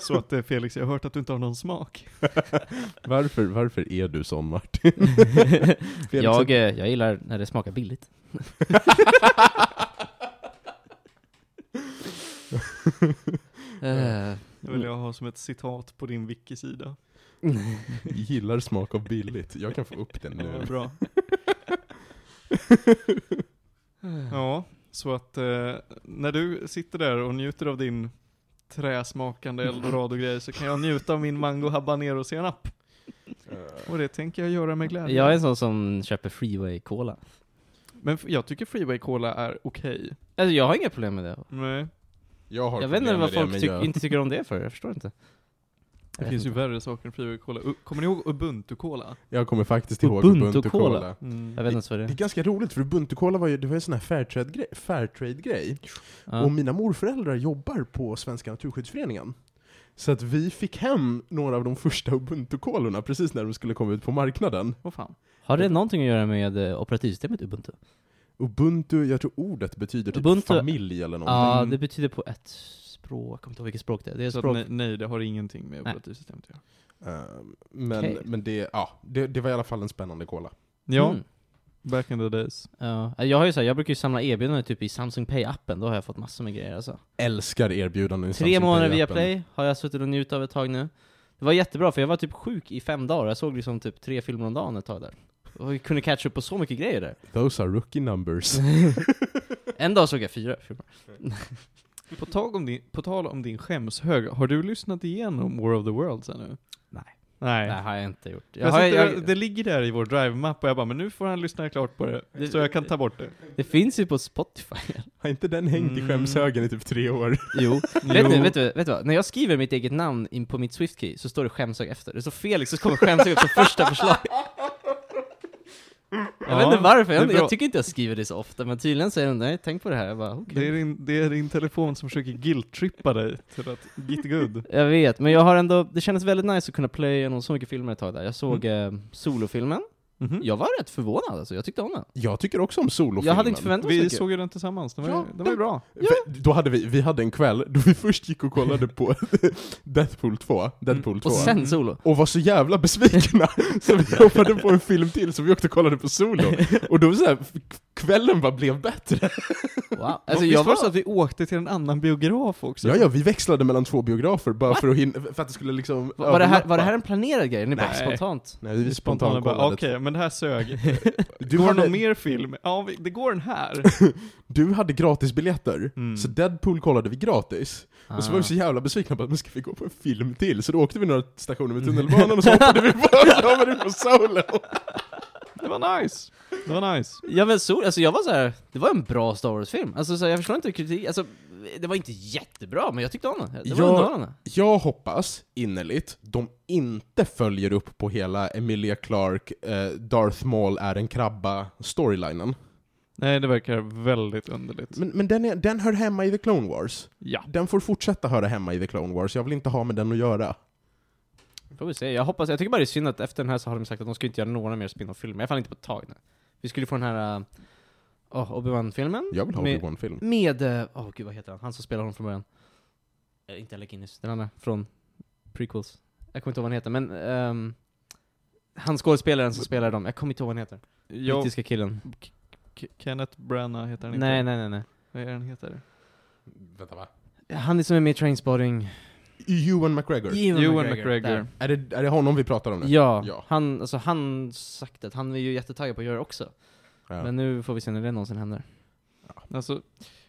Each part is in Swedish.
Så att eh, Felix, jag har hört att du inte har någon smak. Varför, varför är du sån Martin? Felix, jag, eh, jag gillar när det smakar billigt. Eh, Det vill jag ha som ett citat på din wiki-sida. gillar smak av billigt. Jag kan få upp den Ja, nu. bra. Ja, så att eh, när du sitter där och njuter av din träsmakande eldorado-grej så kan jag njuta av min mango habanero senap. Och det tänker jag göra med glädje. jag är en sån som köper freeway cola. Men jag tycker Freeway Cola är okej. Alltså jag har inga problem med det. Nej, Jag har Jag vet inte problem vad med det, folk men tyck- jag- inte tycker om det för, jag förstår inte. Det finns ju värre saker än Freeway Cola. U- Kommer ni ihåg Ubuntu Cola? Jag kommer faktiskt ihåg Ubuntu Ubuntu. Mm. Jag vet inte vad det Det är är. ganska roligt för Ubuntu Cola var ju, det var ju en sån här Fairtrade-grej. Fairtrade Ja. Och mina morföräldrar jobbar på Svenska Naturskyddsföreningen. Så att vi fick hem några av de första Ubuntu-kolorna precis när de skulle komma ut på marknaden. Vad fan? Har det någonting att göra med eh, operativsystemet Ubuntu? Ubuntu, jag tror ordet betyder typ Ubuntu- familj eller någonting. Ja, det betyder på ett språk, jag kommer inte ihåg vilket språk det är. Det är Så språk... nej, nej, det har ingenting med operativsystemet att göra. Ehm, men Okej. men det, ja, det, det var i alla fall en spännande cola. Ja, Mm. back in the days. Ja, jag har ju så här, jag brukar ju samla erbjudanden typ i Samsung Pay-appen, då har jag fått massor med grejer alltså. Älskar erbjudanden i Tre Samsung månader via Play har jag suttit och njutit av ett tag nu. Det var jättebra, för jag var typ sjuk i fem dagar, jag såg liksom typ tre filmer om dagen ett tag där. Och vi kunde catcha upp på så mycket grejer där. Those are rookie numbers. En dag såg jag fyra filmer. På, tag om din, på tal om din skämshög, har du lyssnat igenom War of the Worlds ännu? Nej. Nej. Nej, har jag inte gjort. Jag har, sitter, jag, Det ligger där i vår drive-mapp och jag bara, men nu får han lyssna klart på det, Det- så jag kan ta bort det. det finns ju på Spotify. Har inte den hängt i Mm. skämshögen i typ tre år? Jo. vet, du, vet, du, vet du vad? När jag skriver mitt eget namn in på mitt Swift-key så står det skämshög efter. Det står Felix, så kommer skämshög upp som första förslag. Jag Ja, vet inte varför, jag, jag tycker inte jag skriver det så ofta, men tydligen säger de nej, tänk på det här. Jag bara, okej. Det är, din, det är din telefon som försöker guilt-trippa dig till att get good. Jag vet, men jag har ändå, det kändes väldigt nice att kunna playa igenom så mycket filmer ett tag där. Jag såg eh, solofilmen, Mhm. jag var rätt förvånad alltså, jag tyckte om den. Jag tycker också om solofilmen. Jag hade inte förväntat mig så Vi mycket. såg ju den tillsammans, den var, Ja, ju, den var ju bra. För Då hade vi, vi hade en kväll då vi först gick och kollade på Deathpool 2, Deadpool 2. Och sen solo. och var så jävla besvikna, så vi hoppade på en film till så vi åkte och kollade på Solo. Och då så här, kvällen bara blev bättre. Wow. Alltså jag var det så var... att vi åkte till en annan biograf också? Ja, ja, vi växlade mellan två biografer bara för att, hinna, för att det skulle liksom Var det, här, var det här en planerad grej? Ni bara Nej. spontant? Nej, vi Spontant bara, okej, men det här sög. Du går det hade, någon mer film? Ja, vi, det går den här. du hade gratisbiljetter, Mm. så Deadpool kollade vi gratis. Och så var vi så jävla besvikna på att men ska vi gå på en film till? Så då åkte vi några stationer med tunnelbanan och så hoppade vi på, så hoppade vi på Solo. Det var nice. Det var nice. Ja men sol, alltså jag var så här. det var en bra Star Wars-film. Alltså så jag förstår inte kritik, alltså det var inte jättebra, men jag tyckte om den. Det var Ja. underhållande. Jag hoppas innerligt de inte följer upp på hela Emilia Clark, eh, Darth Maul är en krabba-storylinen. Nej, det verkar väldigt underligt. Men, men den, är, den hör hemma i The Clone Wars. Ja. Den får fortsätta höra hemma i The Clone Wars, jag vill inte ha med den att göra. Får vi se, jag hoppas, jag tycker bara det är synd att efter den här så har de sagt att de ska inte göra några mer spin-off-filmer, alla fall inte på ett tag nu. Vi skulle få den här, uh, oh, Obi-Wan-filmen. Jag vill ha med, Obi-Wan-film. Med, eh, åh gud vad heter han? Han som spelar honom från början. Eh, inte Alec Guinness, den andra, från prequels. Jag kommer inte ihåg vad han heter, men ehm, han skådespelaren som spelar dem, jag kommer inte ihåg vad han heter. Jag, Brittiska killen. K- Kenneth Branagh heter han inte. Nej, nej, nej, nej. Vad är han heter? Vänta va? Han är som är med i Trainspotting. Ewan McGregor. Ewan McGregor. Är det, är det honom vi pratar om nu? Ja, Ja. han, alltså han sagt att han är ju jättetaggad på att göra det också. Ja. Men nu får vi se när det någonsin händer. Alltså,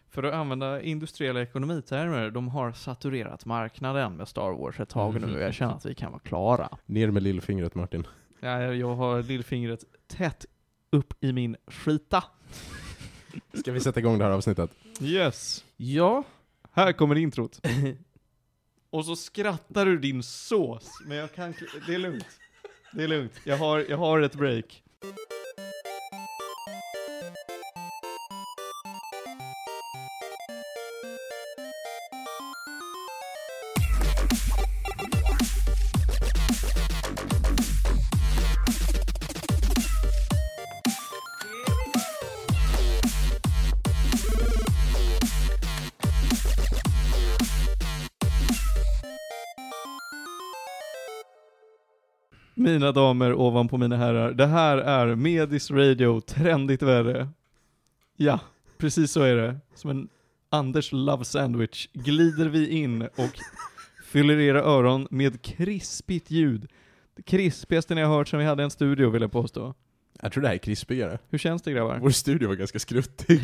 för att använda industriella ekonomitermer, de har saturerat marknaden med Star Wars ett tag nu. Jag känner att vi kan vara klara. Ner med lillfingret Martin. Ja, jag har lillfingret tätt upp i min skita. Ska vi sätta igång det här avsnittet? Yes. Ja, Här kommer introt. Och så skrattar du din sås, men jag kan Det är lugnt. Det är lugnt. Jag har, jag har ett break. Mina damer ovanpå mina herrar, det här är Medis Radio, trendigt värre. Ja, precis så är det. Som en Anders Love Sandwich glider vi in och fyller era öron med krispigt ljud. Det krispigaste ni har hört som vi hade i en studio vill jag påstå. Jag tror det här är krispigare. Hur känns det grabbar? Vår studio var ganska skruttig.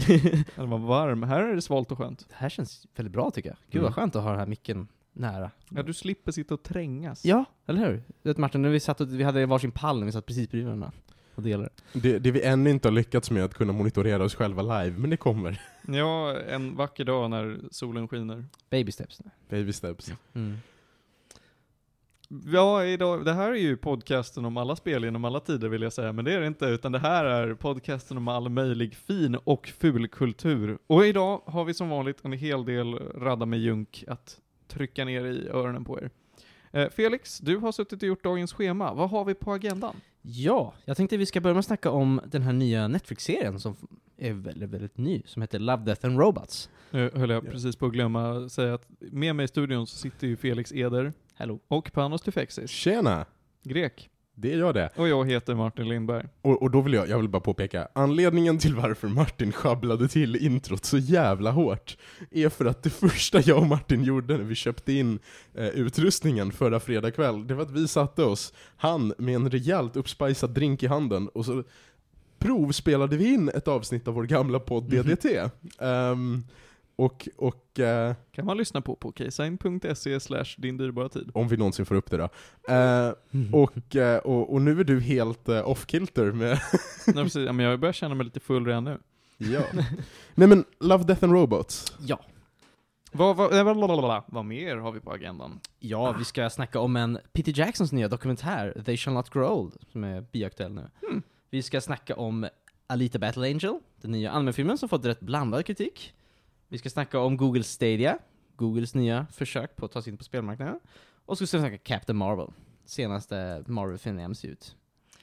Den var varm, här är det svalt och skönt. Det här känns väldigt bra tycker jag. Gud Mm. vad skönt att ha den här micken nära. Ja, du slipper sitta och trängas. Ja, eller hur? Du vet Martin, när vi satt och, vi hade varsin pall när vi satt precis bredvid varandra och delade. Det, det vi ännu inte har lyckats med är att kunna monitorera oss själva live, men det kommer. Ja, en vacker dag när solen skiner. Baby steps. Baby steps. Mm. Ja, idag, det här är ju podcasten om alla spel genom alla tider vill jag säga, men det är det inte, utan det här är podcasten om all möjlig fin och ful kultur. Och idag har vi som vanligt en hel del radda med junk att trycka ner i öronen på er. Eh, Felix, du har suttit och gjort dagens schema. Vad har vi på agendan? Ja, jag tänkte vi ska börja med att snacka om den här nya Netflix-serien som är väldigt, väldigt ny, som heter Love, Death and Robots. Nu höll jag Ja. precis på att glömma säga att med mig i studion så sitter ju Felix Eder Hello. och Panos Tufexis, Tjena! grek. Det jag det. Och jag heter Martin Lindberg. Och, och då vill jag, jag vill bara påpeka, anledningen till varför Martin sjabblade till introt så jävla hårt är för att det första jag och Martin gjorde när vi köpte in eh, utrustningen förra fredag kväll, det var att vi satte oss, han med en rejält uppspicad drink i handen, och så provspelade vi in ett avsnitt av vår gamla podd DDT. Ehm, och, och eh, Kan man lyssna på på ksign.se slash din dyrbara tid. om vi någonsin får upp det då. Eh, och, eh, och, och nu är du helt eh, off-kilter med Nej, precis. Ja, men jag börjar känna mig lite full redan nu. Ja. Nej men, Love, Death and Robots. Ja. Vad, vad, eh, blablabla. vad mer har vi på agendan? Ja, vi ska snacka om en Peter Jacksons nya dokumentär, They Shall Not Grow Old, som är biaktuell nu. Hmm. Vi ska snacka om Alita Battle Angel, den nya anime-filmen som fått rätt blandad kritik. Vi ska snacka om Google Stadia, Googles nya försök på att ta sig in på spelmarknaden. Och så ska vi snacka Captain Marvel, senaste Marvel-filmen i MCU.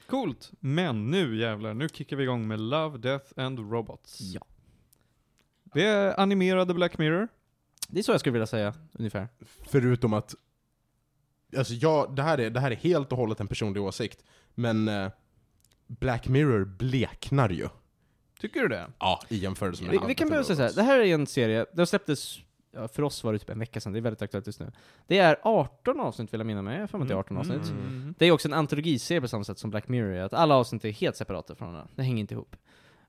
Coolt. Men nu jävlar, nu kickar vi igång med Love, Death and Robots. Ja. Det är animerade Black Mirror. Det är så jag skulle vilja säga, ungefär. Förutom att, alltså jag, det här är, det här är helt och hållet en personlig åsikt, men eh, Black Mirror bleknar ju. Tycker du det? Ja, i jämförelse med Vi, vi kan börja säga så här. Det här är en serie, den släpptes, ja, för oss var det typ en vecka sedan, det är väldigt aktuellt just nu. Det är 18 avsnitt vill jag minna mig, jag för mig det är 18 avsnitt. Mm. Det är också en antologiserie på samma sätt som Black Mirror att alla avsnitt är helt separata från varandra. Det hänger inte ihop.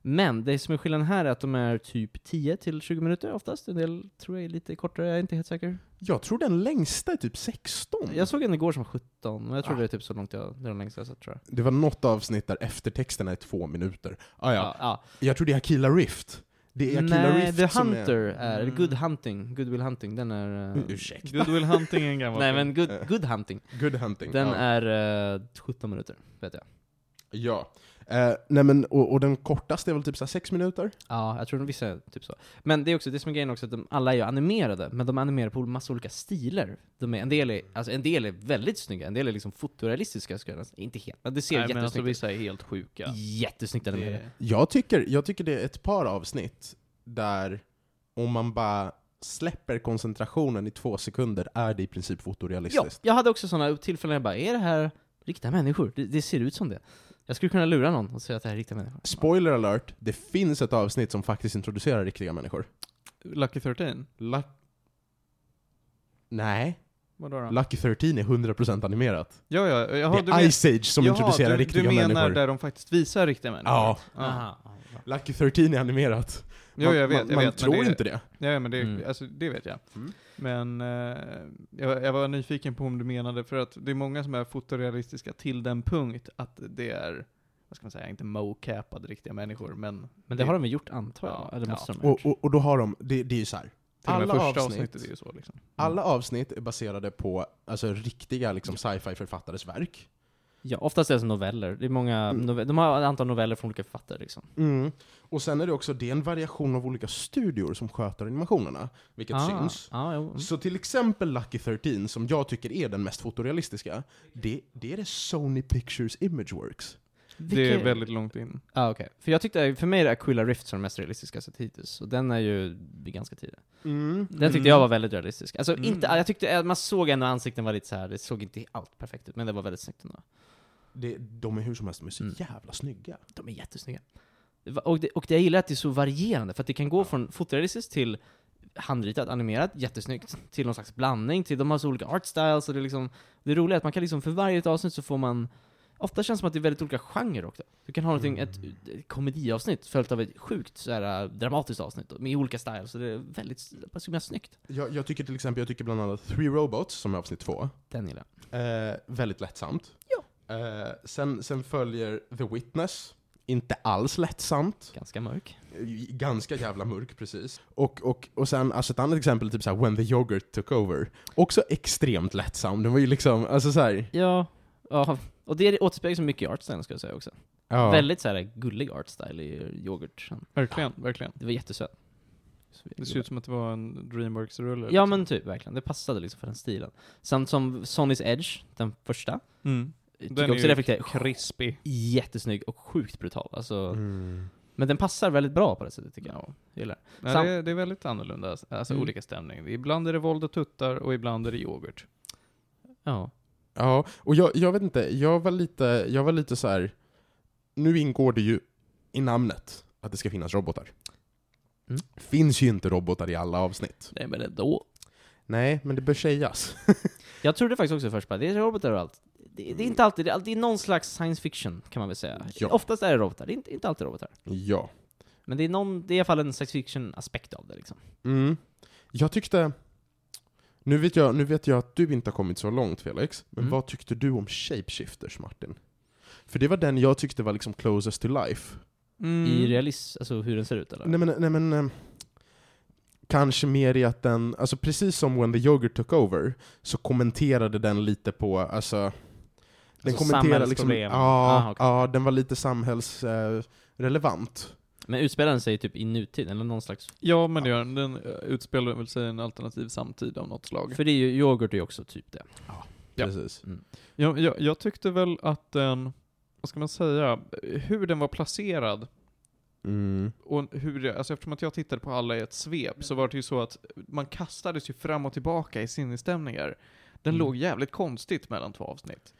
Men det som är skillnaden här är att de är typ 10 till 20 minuter oftast. En del tror jag är lite kortare, jag är inte helt säker. Jag tror den längsta är typ 16. Jag såg en igår som var 17, och jag tror Ah. det är typ så långt jag, det är den längsta jag sett tror jag. Det var något avsnitt där eftertexterna är två minuter. Ah, ja. ja. Jag tror det är Akila Rift. Det är Akila Nej, Rift The som Hunter är... är, Mm. Good Hunting, Good Will Hunting, den är... eh, Ursäkta. Goodwill Hunting är en gammal Nej men good, good Hunting, Good Hunting. den ja. är eh, 17 minuter, vet jag. Ja. Eh, nej men, och, och den kortaste är väl typ så sex minuter? Ja, jag tror de vissa är typ så. Men det är också, det som är grejen också, att de alla är ju animerade, men de är animerade på massa olika stilar. De är, en, del är, alltså en del är väldigt snygga, en del är liksom fotorealistiska, skulle jag säga. Inte helt, men det ser Nej, men alltså jättesnyggt vissa är helt sjuka. ut. Jättesnyggt animerade. Det, Jag tycker, jag tycker det är ett par avsnitt där om man bara släpper koncentrationen i två sekunder är det i princip Ja, fotorealistiskt. jag hade också sådana tillfällen där jag bara, är det här riktiga människor? Det, det ser ut som det. Jag skulle kunna lura någon och säga att det här är riktiga människor. Spoiler alert, det finns ett avsnitt som faktiskt introducerar riktiga människor. Lucky 13? Luck... Nej, Vadå då? Lucky 13 är 100% animerat. Ja, ja, jaha, det är Ice Age som jaha, introducerar du, riktiga Du menar människor. där de faktiskt visar riktiga människor? Ja. ja. Lucky 13 är animerat. Jo, jag vet, man, jag man vet. tror men det, inte det. Ja, men det, Mm. alltså, det vet jag. Mm. Men eh, jag, jag var nyfiken på om du menade, för att det är många som är fotorealistiska till den punkt att det är, vad ska man säga, inte mocapade riktiga människor, men Men det har de väl gjort antar jag? Ja, Eller ja. måste de ha gjort? Och, och, och då har de, det, det är ju så här. till Alla första avsnitt- avsnittet är ju så liksom. Alla avsnitt är baserade på alltså, riktiga liksom, sci-fi författares verk. Ja, oftast är det som noveller. Det är många, Mm. nove- de har ett antal noveller från olika författare liksom. Och sen är det också det är en variation av olika studior som sköter animationerna, vilket ah, syns. Ah, jo. Så till exempel Lucky 13, som jag tycker är den mest fotorealistiska, det, det är det Sony Pictures Imageworks. Det är väldigt långt in. Ah, okej. För jag tyckte, för mig är Aquila Rift som den mest realistiska sett hittills. Och den är ju ganska tidig. Den tyckte Mm. jag var väldigt realistisk. Alltså Mm. inte, jag tyckte, man såg ändå ansikten var lite så här. det såg inte allt perfekt ut, men det var väldigt snyggt ändå. Det, de är hur som helst, de är så Mm. jävla snygga. De är jättesnygga. Och det, och det jag gillar är att det är så varierande, för att det kan gå från fotorealistiskt till handritat, animerat, jättesnyggt, till någon slags blandning, till de har så olika art styles, och det är liksom, det roliga är att man kan liksom, för varje avsnitt så får man Ofta känns det som att det är väldigt olika genrer också. Du kan ha någonting, ett, ett komediavsnitt följt av ett sjukt så här, äh, dramatiskt avsnitt med olika styles, så det är väldigt, så snyggt. Jag, jag tycker till exempel, jag tycker bland annat Three Robots, som är avsnitt två, Den gillar eh, väldigt lättsamt. Ja. Eh, sen, sen följer The Witness, inte alls lättsamt. Ganska mörk. Ganska jävla mörk, precis. Och, och, och sen, alltså ett annat exempel, typ såhär When the Yogurt Took Over. Också extremt lättsam. Den var ju liksom, alltså såhär, Ja, ja. Och det återspeglar så mycket i artstylen ska jag säga också. ja. Väldigt så här gullig artstyle i yoghurten. Verkligen, verkligen. Det var jättesött. Det ser ut som att det var en Dreamworks-rulle. Ja men typ, verkligen. Det passade liksom för den stilen. Samt som Sonys Edge, den första. Mm. Tycker Den jag är också reflekterar krispig. jättesnygg och sjukt brutal. Alltså, Mm. Men den passar väldigt bra på det sättet tycker jag. Ja. Gillar. Nej, Sam- det, är, det är väldigt annorlunda, alltså Mm. olika stämning. Ibland är det våld och tuttar och ibland är det yoghurt. Ja. Ja, och jag, jag vet inte, jag var lite, jag var lite så här. nu ingår det ju i namnet att det ska finnas robotar. Mm. Finns ju inte robotar i alla avsnitt. Nej men ändå. Nej, men det bör sägas. Jag trodde faktiskt också först bara, det är robotar och allt. Det, det är inte alltid, det är, någon slags science fiction kan man väl säga. Ja. Oftast är det robotar, det är inte, inte alltid robotar. Ja. Men det är, någon, det är i alla fall en science fiction aspekt av det liksom. Mm. Jag tyckte, nu vet jag, nu vet jag att du inte har kommit så långt Felix, men Mm. vad tyckte du om Shapeshifters Martin? För det var den jag tyckte var liksom closest to life. Mm. I realism, alltså hur den ser ut eller? Nej men, nej, men eh, kanske mer i att den, alltså precis som When the Yogurt Took Over, så kommenterade den lite på, alltså, den Alltså kommenterade liksom, ja, Ah, okej. ja, den var lite samhällsrelevant. Men utspelar den sig typ i nutid, eller någon slags... Ja, men det gör den. Den eh, utspelar väl sig i en alternativ samtid av något slag. För det är ju, yoghurt är ju också typ det. Ja. Precis. Jag, jag, jag tyckte väl att den, vad ska man säga, hur den var placerad Mm. och hur det, alltså eftersom att jag tittade på alla i ett svep så var det ju så att man kastades ju fram och tillbaka i sinnesstämningar. Den Mm. låg jävligt konstigt mellan två avsnitt.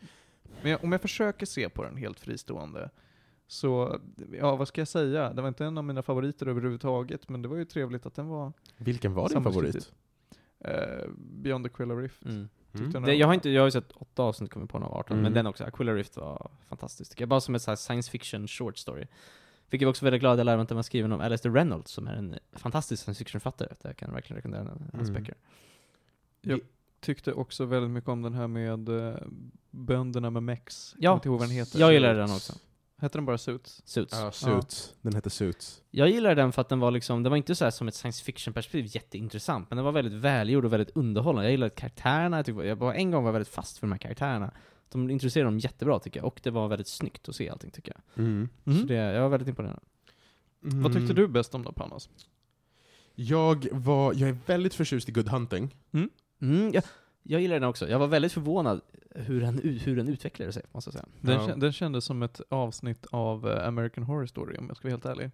Men jag, om jag försöker se på den helt fristående, så, ja vad ska jag säga? Det var inte en av mina favoriter överhuvudtaget, men det var ju trevligt att den var Vilken var din favorit? eh, Beyond the Quilla Rift. Mm. Mm. jag Det, jag har inte, jag har ju sett åtta avsnitt kommit på någon av 18, Mm. men den också, Aquila Rift var fantastisk tycker jag. Bara som ett så science fiction short story. Fick jag också väldigt glad, jag lärde mig att den var skriven om Alastair Reynolds, som är en fantastisk science fiction-författare. Jag kan verkligen rekommendera hans Mm. böcker. Tyckte också väldigt mycket om den här med eh, bönderna med mex. Ja, Kommer inte ihåg vad den heter. Jag gillar den också. Hette den bara Suits? Suits. Ja, Suits. Den hette Suits. Jag gillar den för att den var liksom, den var inte så här som ett science fiction-perspektiv jätteintressant, men den var väldigt välgjord och väldigt underhållande. Jag gillade karaktärerna, jag, tyckte, jag bara en gång var väldigt fast för de här karaktärerna. De introducerade dem jättebra tycker jag, och det var väldigt snyggt att se allting tycker jag. Mm. Så det, jag var väldigt imponerad. Vad tyckte du bäst om då, Panos? Jag var, jag är väldigt förtjust i Good Hunting. Mm, jag, jag gillar den också. Jag var väldigt förvånad hur den, hur den utvecklade sig, måste jag säga. Den, Ja. den kändes som ett avsnitt av eh, American Horror Story, om jag ska vara helt ärlig.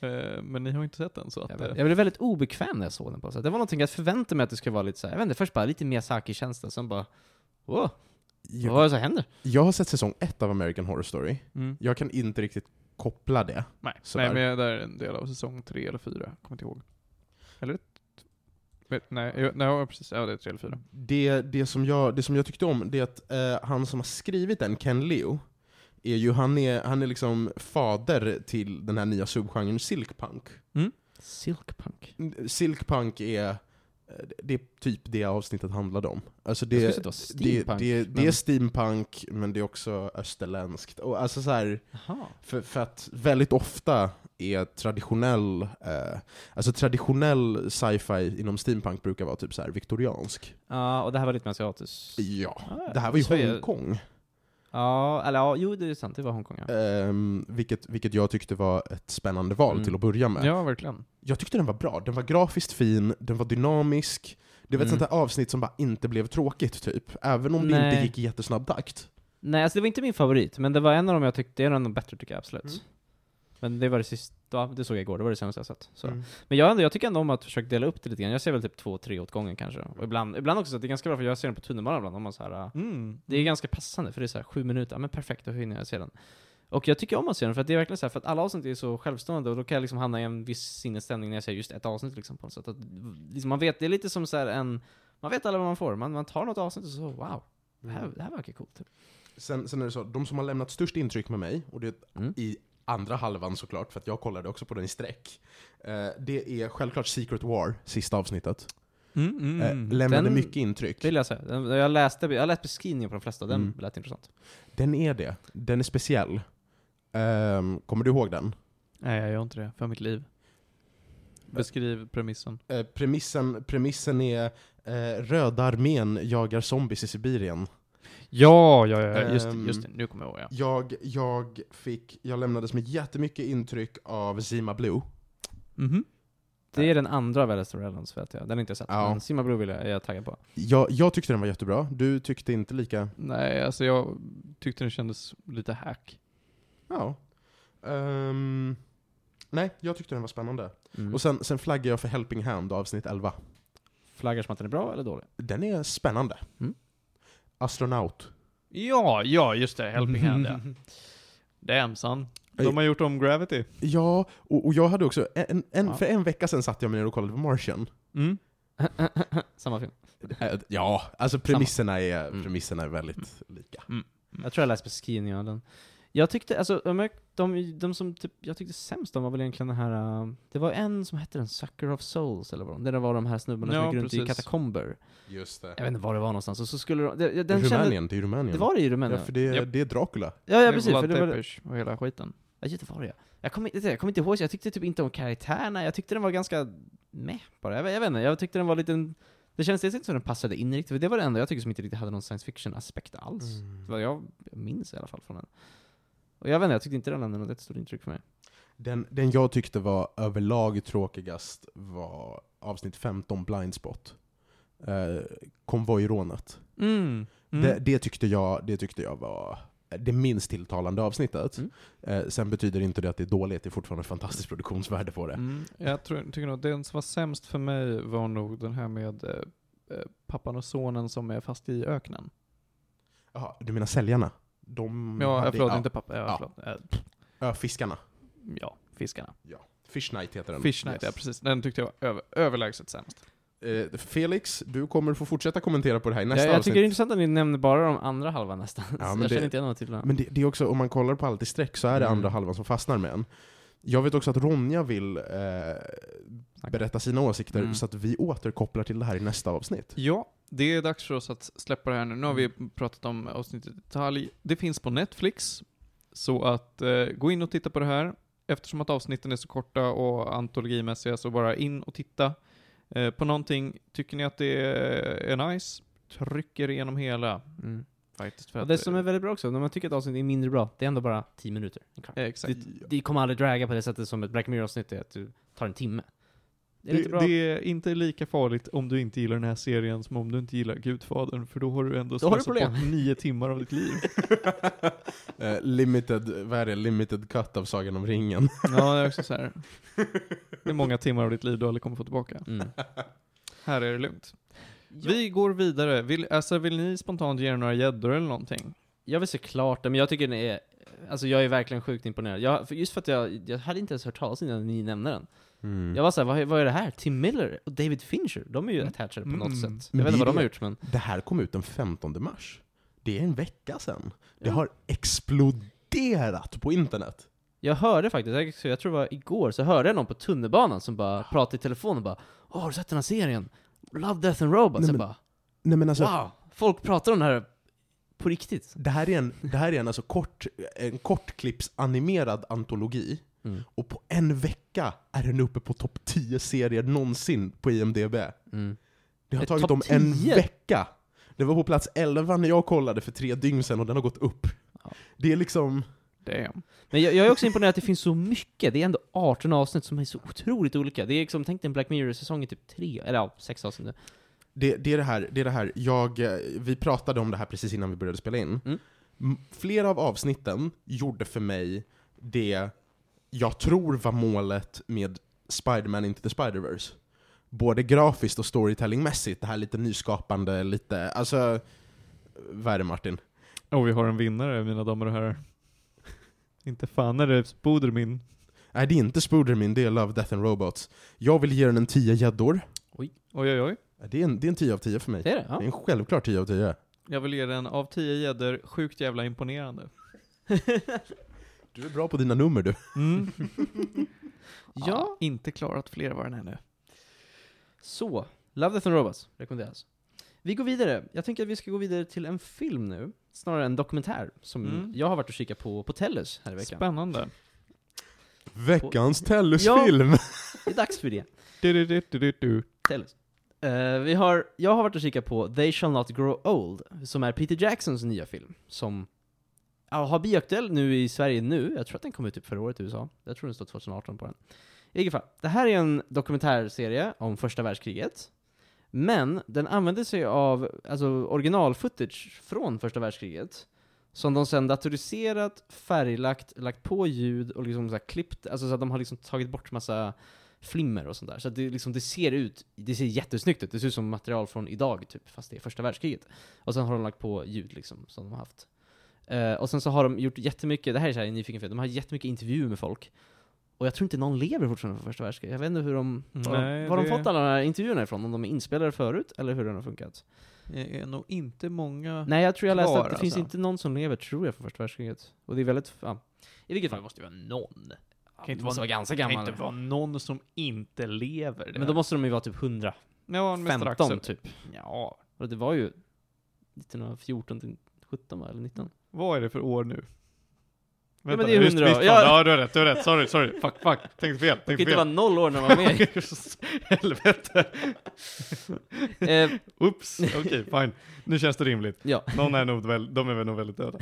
Eh, men ni har inte sett den, så att... Jag, eh, jag blev väldigt obekväm när jag såg den på så Det var någonting jag förväntade mig att det skulle vara lite så här, jag vet inte, först bara lite Miyazaki-känsla, sen bara Wow, Jag, vad är det som händer? jag har sett säsong ett av American Horror Story. mm. Jag kan inte riktigt koppla det. Nej, nej, men det är en del av säsong tre eller fyra, kommer inte ihåg. Eller? Nej, nej, ja, precis. Ja, det är tre eller fyra. Det, det, som jag, det som jag tyckte om, det är att eh, han som har skrivit den, Ken Leo, är ju, han är, han är liksom fader till den här nya subgenren silkpunk. Silkpunk. Silkpunk är, det är typ det avsnittet handlade om. Alltså det, det det, det, är steampunk, men det är också österländskt. Och alltså så här, för, för att väldigt ofta är traditionell, eh, alltså traditionell sci-fi inom steampunk brukar vara typ så här viktoriansk. Ja, och det här var lite mer asiatiskt. Ja, Ah, det här var ju Hongkong. Ja, eller ja, jo det är sant, det var Hongkong ja. Ehm, vilket, vilket jag tyckte var ett spännande val Mm. till att börja med. Ja, verkligen. Jag tyckte den var bra, den var grafiskt fin, den var dynamisk. Det var ett Mm. sånt där avsnitt som bara inte blev tråkigt typ, även om det Nej. inte gick i jättesnabb takt. Nej, alltså det var inte min favorit, men det var en av dem jag tyckte, det är en av de bättre tycker jag absolut. Mm. Men det var det sista, det såg jag igår, det var det senaste jag sett. Så. Mm. Men jag, ändå, jag tycker ändå om att försöka dela upp det lite grann. Jag ser väl typ två, tre åt gången kanske. Och ibland, ibland också så att det är ganska bra för jag ser den på tunnelbanan ibland. Om man så här, äh, Mm. det är ganska passande för det är så här sju minuter, men perfekt, då hinner jag se den. Och jag tycker om att se den för att det är verkligen så här, för att alla avsnitt är så självstående och då kan jag liksom hamna i en viss sinnesstämning när jag ser just ett avsnitt liksom på något sätt. Att, liksom, man vet, det är lite som så här en, man vet alla vad man får. Man, man tar något avsnitt och så, wow, det här, det här verkar coolt. Typ. Sen, sen är det så, de som har lämnat störst intryck med mig, och det är Mm. i andra halvan såklart, för att jag kollade också på den i sträck. Eh, det är självklart Secret War, sista avsnittet. Mm, mm, Eh, mm. lämnade Den- mycket intryck. Det vill jag säga. Den- Jag läste, jag läste beskrivningen på de flesta, den Mm. lät intressant. Den är det. Den är speciell. Ehm, kommer du ihåg den? Nej, jag gör inte det. För mitt liv. Beskriv premissen. Eh, premissen, premissen är eh, Röda armén jagar zombies i Sibirien. Ja, ja, ja. Just, Ehm, just det. Nu kommer jag ihåg, ja. Jag, jag fick, jag lämnades med jättemycket intryck av Zima Blue. Mhm. Det är den andra av Alistair Rellens vet jag. Den har inte jag sett. Ja. Men Simma Blue vill jag, är jag taggad på. Jag, jag tyckte den var jättebra, du tyckte inte lika... Nej, alltså jag tyckte den kändes lite hack. Ja. Ehm, nej, jag tyckte den var spännande. Mm. Och sen, sen flaggar jag för Helping Hand, avsnitt 11. Flaggar som att den är bra eller dålig? Den är spännande. Mm. Astronaut. Ja, ja, just det. Helping Hand, ja. Damn son. De har gjort om Gravity. Ja, och, och jag hade också, en, en, Ja. för en vecka sedan satt jag mig ner och kollade på Martian. Mm. Samma film. Eh, Ja, alltså premisserna är, Mm. premisserna är väldigt lika. Jag tror jag läste beskrivningen av den. Jag tyckte, alltså, de, de, de som typ, jag tyckte sämst om var väl egentligen den här, uh, det var en som hette den, Sucker of Souls eller vad de, där det var de här snubbarna Ja, som gick runt i katakomber. Just det. Jag vet inte var det var någonstans, och så skulle de, det, den kände, Rumänien, det är Rumänien. det var det i Rumänien? Ja, för det, Japp. det är Dracula. ja, ja, precis, för det var, och hela skiten. Ja, just det var det jag kommer, inte- jag kommer inte ihåg, jag tyckte typ inte om karaktärerna, jag tyckte den var ganska meh bara. Jag, vet- jag vet inte, jag tyckte den var lite, det känns dels inte som den passade in riktigt, för det var det enda jag tycker som inte riktigt hade någon science fiction-aspekt alls. Vad jag, jag minns i alla fall från den. Och jag vet inte, jag tyckte inte den lämnade något jättestort intryck för mig. Den, den jag tyckte var överlag tråkigast var avsnitt 15, Blindspot. Eh, konvojrånet. Mm. Mm. Det, det, tyckte jag, det tyckte jag var det minst tilltalande avsnittet. Mm. Eh, sen betyder inte det att det är dåligt, det är fortfarande ett fantastiskt produktionsvärde på det. Mm. Jag tror, tycker nog den som var sämst för mig var nog den här med eh, eh, pappan och sonen som är fast i öknen. Jaha, du menar säljarna? De Ja, hade- förlåt, ja, inte pappa. Ja, Ja. förlåt. Ja, fiskarna. ja, fiskarna. Fish Night heter den. Fish Night, ja Yes. precis. Den tyckte jag var över, överlägset sämst. Eh, Felix, du kommer få fortsätta kommentera på det här i nästa jag, jag avsnitt. tycker det är intressant att ni nämner bara de andra halvan nästan. Ja, men jag det- känner inte igen något till den. Men det, det är också, om man kollar på allt i sträck så är det Mm. andra halvan som fastnar med en. Jag vet också att Ronja vill eh, berätta sina åsikter, Mm. så att vi återkopplar till det här i nästa avsnitt. Ja, det är dags för oss att släppa det här nu. Nu har vi Mm. pratat om avsnittet i detalj. Det finns på Netflix, så att eh, gå in och titta på det här. Eftersom att avsnitten är så korta och antologimässiga, så bara in och titta eh, på någonting. Tycker ni att det är nice, trycker igenom hela. Mm. Faktiskt, för Och att, det som är väldigt bra också, när man tycker att avsnittet är mindre bra, det är ändå bara 10 minuter. Exakt. Det, det kommer aldrig draga på det sättet som ett Black Mirror-avsnitt är, att du tar en timme. Det är Det, det är inte lika farligt om du inte gillar den här serien som om du inte gillar Gudfadern, för då har du ändå slösat bort nio timmar av ditt liv. Eh, limited, vad är det? Limited cut av Sagan om ringen. Ja, det är också så här. Det är många timmar av ditt liv du aldrig kommer få tillbaka. Mm. Här är det lugnt. Vi går vidare. Vill, alltså, vill ni spontant ge er några gäddor eller någonting? Jag vill se klart det, men jag tycker den är, alltså jag är verkligen sjukt imponerad. Jag, för just för att jag, jag hade inte ens hört talas innan ni nämnde den. Mm. Jag var såhär, vad, är- vad är det här? Tim Miller och David Fincher, de är ju Mm. attachade på Mm. något sätt. Men Jag vet inte det vad är de har gjort, men... Det här kom ut den 15 mars. Det är en vecka sedan. Det Ja. har exploderat på internet. Jag hörde faktiskt, jag tror det var igår, så hörde jag någon på tunnelbanan som bara pratade i telefon och bara Åh, har du sett den här serien? Love, Death and Robots? Nej, jag men- bara Nej men alltså, Wow! Folk pratar om det här på riktigt. det här är en, det här är en alltså kort, en kortklippsanimerad antologi. Mm. Och på en vecka är den uppe på topp 10 serier någonsin på IMDB. Mm. Det har Eh, tagit dem en 10? vecka. Det var på plats 11 när jag kollade för tre dygn sedan och den har gått upp. Ja. Det är liksom... Damn. Men jag, jag är också imponerad att det finns så mycket, det är ändå 18 avsnitt som är så otroligt olika. Det är liksom, tänk dig en Black Mirror-säsong i typ tre, eller ja, sex avsnitt nu. Det, det är det här, det är det här. Jag, eh, vi pratade om det här precis innan vi började spela in. Mm. Flera av avsnitten gjorde för mig det jag tror var målet med Spider-Man Into the Spider-Verse. Både grafiskt och storytellingmässigt, det här lite nyskapande, lite, alltså... Vad är det Martin? Och vi har en vinnare, mina damer och herrar. Inte fan är det Spodermin. Nej, det är inte Spoodermin, det är Love, Death and Robots. Jag vill ge den en 10 gäddor. Oj, oj, oj. Det är en, det är en 10 av 10 för mig. Det är det? Det är Ja. en självklar 10 av 10. Jag vill ge den av 10 gäddor sjukt jävla imponerande. Du är bra på dina nummer du. Mm. Ja. Inte klarat fler var den ännu. Så, Love, Death and Robots rekommenderas. Vi går vidare. Jag tänker att vi ska gå vidare till en film nu. Snarare en dokumentär, som Mm. jag har varit och kikat på på Tellus här i veckan. Spännande. Veckans Tellus-film! Det är dags för det. Du, du, du, du, du, du. Tellus. Eh, vi har, jag har varit och kikat på They Shall Not Grow Old, som är Peter Jacksons nya film, som ja, har bioaktuell nu i Sverige nu. Jag tror att den kom ut typ förra året i USA. Jag tror den står 2018 på den. I vilket fall, det här är en dokumentärserie om första världskriget. Men den använder sig av alltså, original-footage från första världskriget. Som de sen datoriserat, färglagt, lagt på ljud och liksom så här klippt, alltså så att de har liksom tagit bort massa flimmer och sånt där. Så att det, liksom, det ser ut, det ser jättesnyggt ut. Det ser ut som material från idag, typ, fast det är första världskriget. Och sen har de lagt på ljud liksom, som de har haft. Uh, och sen så har de gjort jättemycket, det här är så här nyfiken för de har jättemycket intervjuer med folk. Och jag tror inte någon lever fortfarande från första världskriget. Jag vet inte hur de, var, Nej, de, fått alla de här intervjuerna ifrån, om de är inspelade förut, eller hur den har funkat. Det är nog inte många... Nej, jag tror jag läste att det finns alltså. inte någon som lever, tror jag, från första världskriget. Och det är väldigt, ja. I vilket fall måste det vara någon. Kan inte vara- vara ganska Det kan gammal. inte vara någon som inte lever. Men då måste de ju vara typ 100. Ja, men strax 15 över. typ. Ja, och det var ju 1914 till 17 va, eller 19? Vad är det för år nu? Men det är just- 100 visst, Ja. ja, du har rätt, du har rätt. Sorry, sorry. Fuck, fuck. Tänkte fel, Det tänkte inte vara fel. noll år när man var med. Helvete. eh, Oops, okej, fine. Nu känns det rimligt. ja, Någon är nog väl, de är väl nog väldigt döda.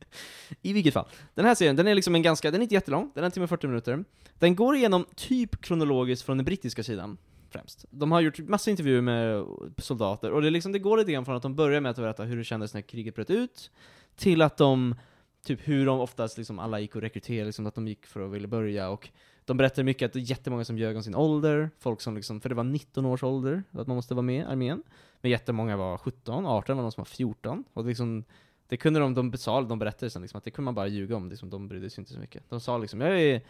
i vilket fall. Den här serien, den är liksom en ganska, den är inte jättelång, den är en timme och 40 minuter. Den går igenom typ kronologiskt från den brittiska sidan, främst. De har gjort massa intervjuer med soldater, och det, liksom, det går lite grann från att de börjar med att berätta hur det kändes när kriget bröt ut, till att de, typ hur de oftast liksom alla gick och rekryterade, liksom att de gick för att ville börja, och de berättade mycket att det är jättemånga som ljög om sin ålder, folk som liksom, för det var 19 års ålder, att man måste vara med i armén. Men jättemånga var 17, 18 var de som var 14, och liksom, det kunde de, de sa, de berättade sen liksom, att det kunde man bara ljuga om, liksom, de brydde sig inte så mycket. De sa liksom, jag är,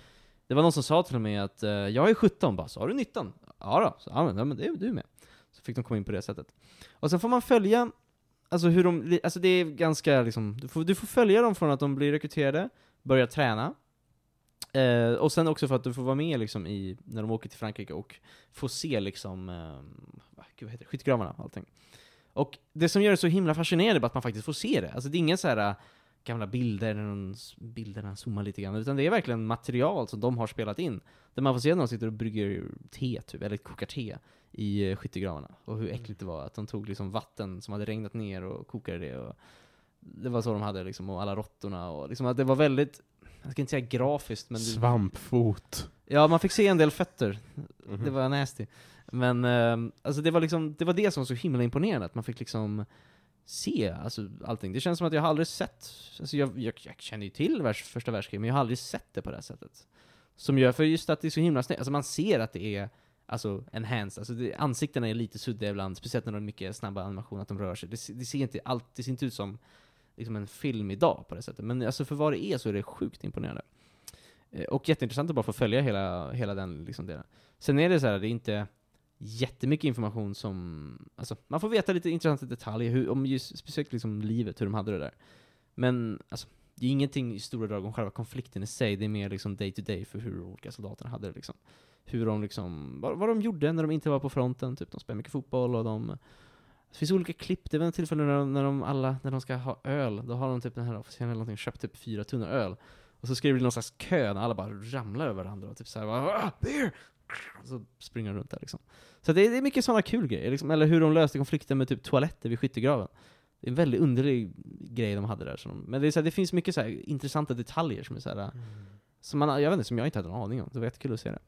det var någon som sa till mig att eh, jag är 17, bara, sa du 19? Ja då, så, ja, men, ja, men det är du med. Så fick de komma in på det sättet. Och sen får man följa, alltså hur de, alltså det är ganska liksom, du får, du får följa dem från att de blir rekryterade, börjar träna, eh, och sen också för att du får vara med liksom i, när de åker till Frankrike och får se liksom, eh, ah, gud vad heter det, skyttegravarna och allting. Och det som gör det så himla fascinerande är att man faktiskt får se det. Alltså det är inga så här eh, gamla bilder, när de, bilderna zoomar lite grann, utan det är verkligen material som de har spelat in. Där man får se när de sitter och brygger te, typ, eller kokar te i eh, skyttegravarna. Och hur äckligt det var att de tog liksom vatten som hade regnat ner och kokade det. Och det var så de hade liksom, och alla råttorna och liksom att det var väldigt, jag ska inte säga grafiskt, men det, Svampfot. ja, man fick se en del fötter. Mhm. Det var nasty. Men ehm, alltså det var liksom, det var det som var så himla imponerande, att man fick liksom se alltså, allting. Det känns som att jag har aldrig sett, alltså jag, jag, jag känner ju till världs, första världskriget, men jag har aldrig sett det på det här sättet. Som gör, för just att det är så himla snyggt, alltså man ser att det är Alltså enhanced, alltså det, ansiktena är lite suddiga ibland, speciellt när de har mycket snabba animationer, att de rör sig. Det, det ser inte allt, det ser inte ut som liksom en film idag på det sättet. Men alltså för vad det är så är det sjukt imponerande. Eh, Och jätteintressant att bara få följa hela, hela den liksom delen. Sen är det så här, det är inte jättemycket information som, alltså man får veta lite intressanta detaljer hur, om just speciellt liksom livet, hur de hade det där. Men alltså, det är ingenting i stora drag om själva konflikten i sig, det är mer liksom day to day för hur de olika soldaterna hade det liksom. Hur de liksom, vad, vad de gjorde när de inte var på fronten, typ de spelade mycket fotboll och de det finns olika klipp, det var en tillfälle när de, när de alla, när de ska ha öl, då har de typ den här officeren eller någonting, köpt typ fyra tunnor öl. Och så ska det bli någon slags kö när alla bara ramlar över varandra och typ såhär bara ah, beer! Och så springer de runt där liksom. Så det är, det är mycket sådana kul grejer, liksom. eller hur de löste konflikten med typ toaletter vid skyttegraven. Det är en väldigt underlig grej de hade där. De, men det, är så här, det finns mycket så här intressanta detaljer som är så här, som man, jag vet inte, som jag inte hade en aning om. Det var jättekul att se det.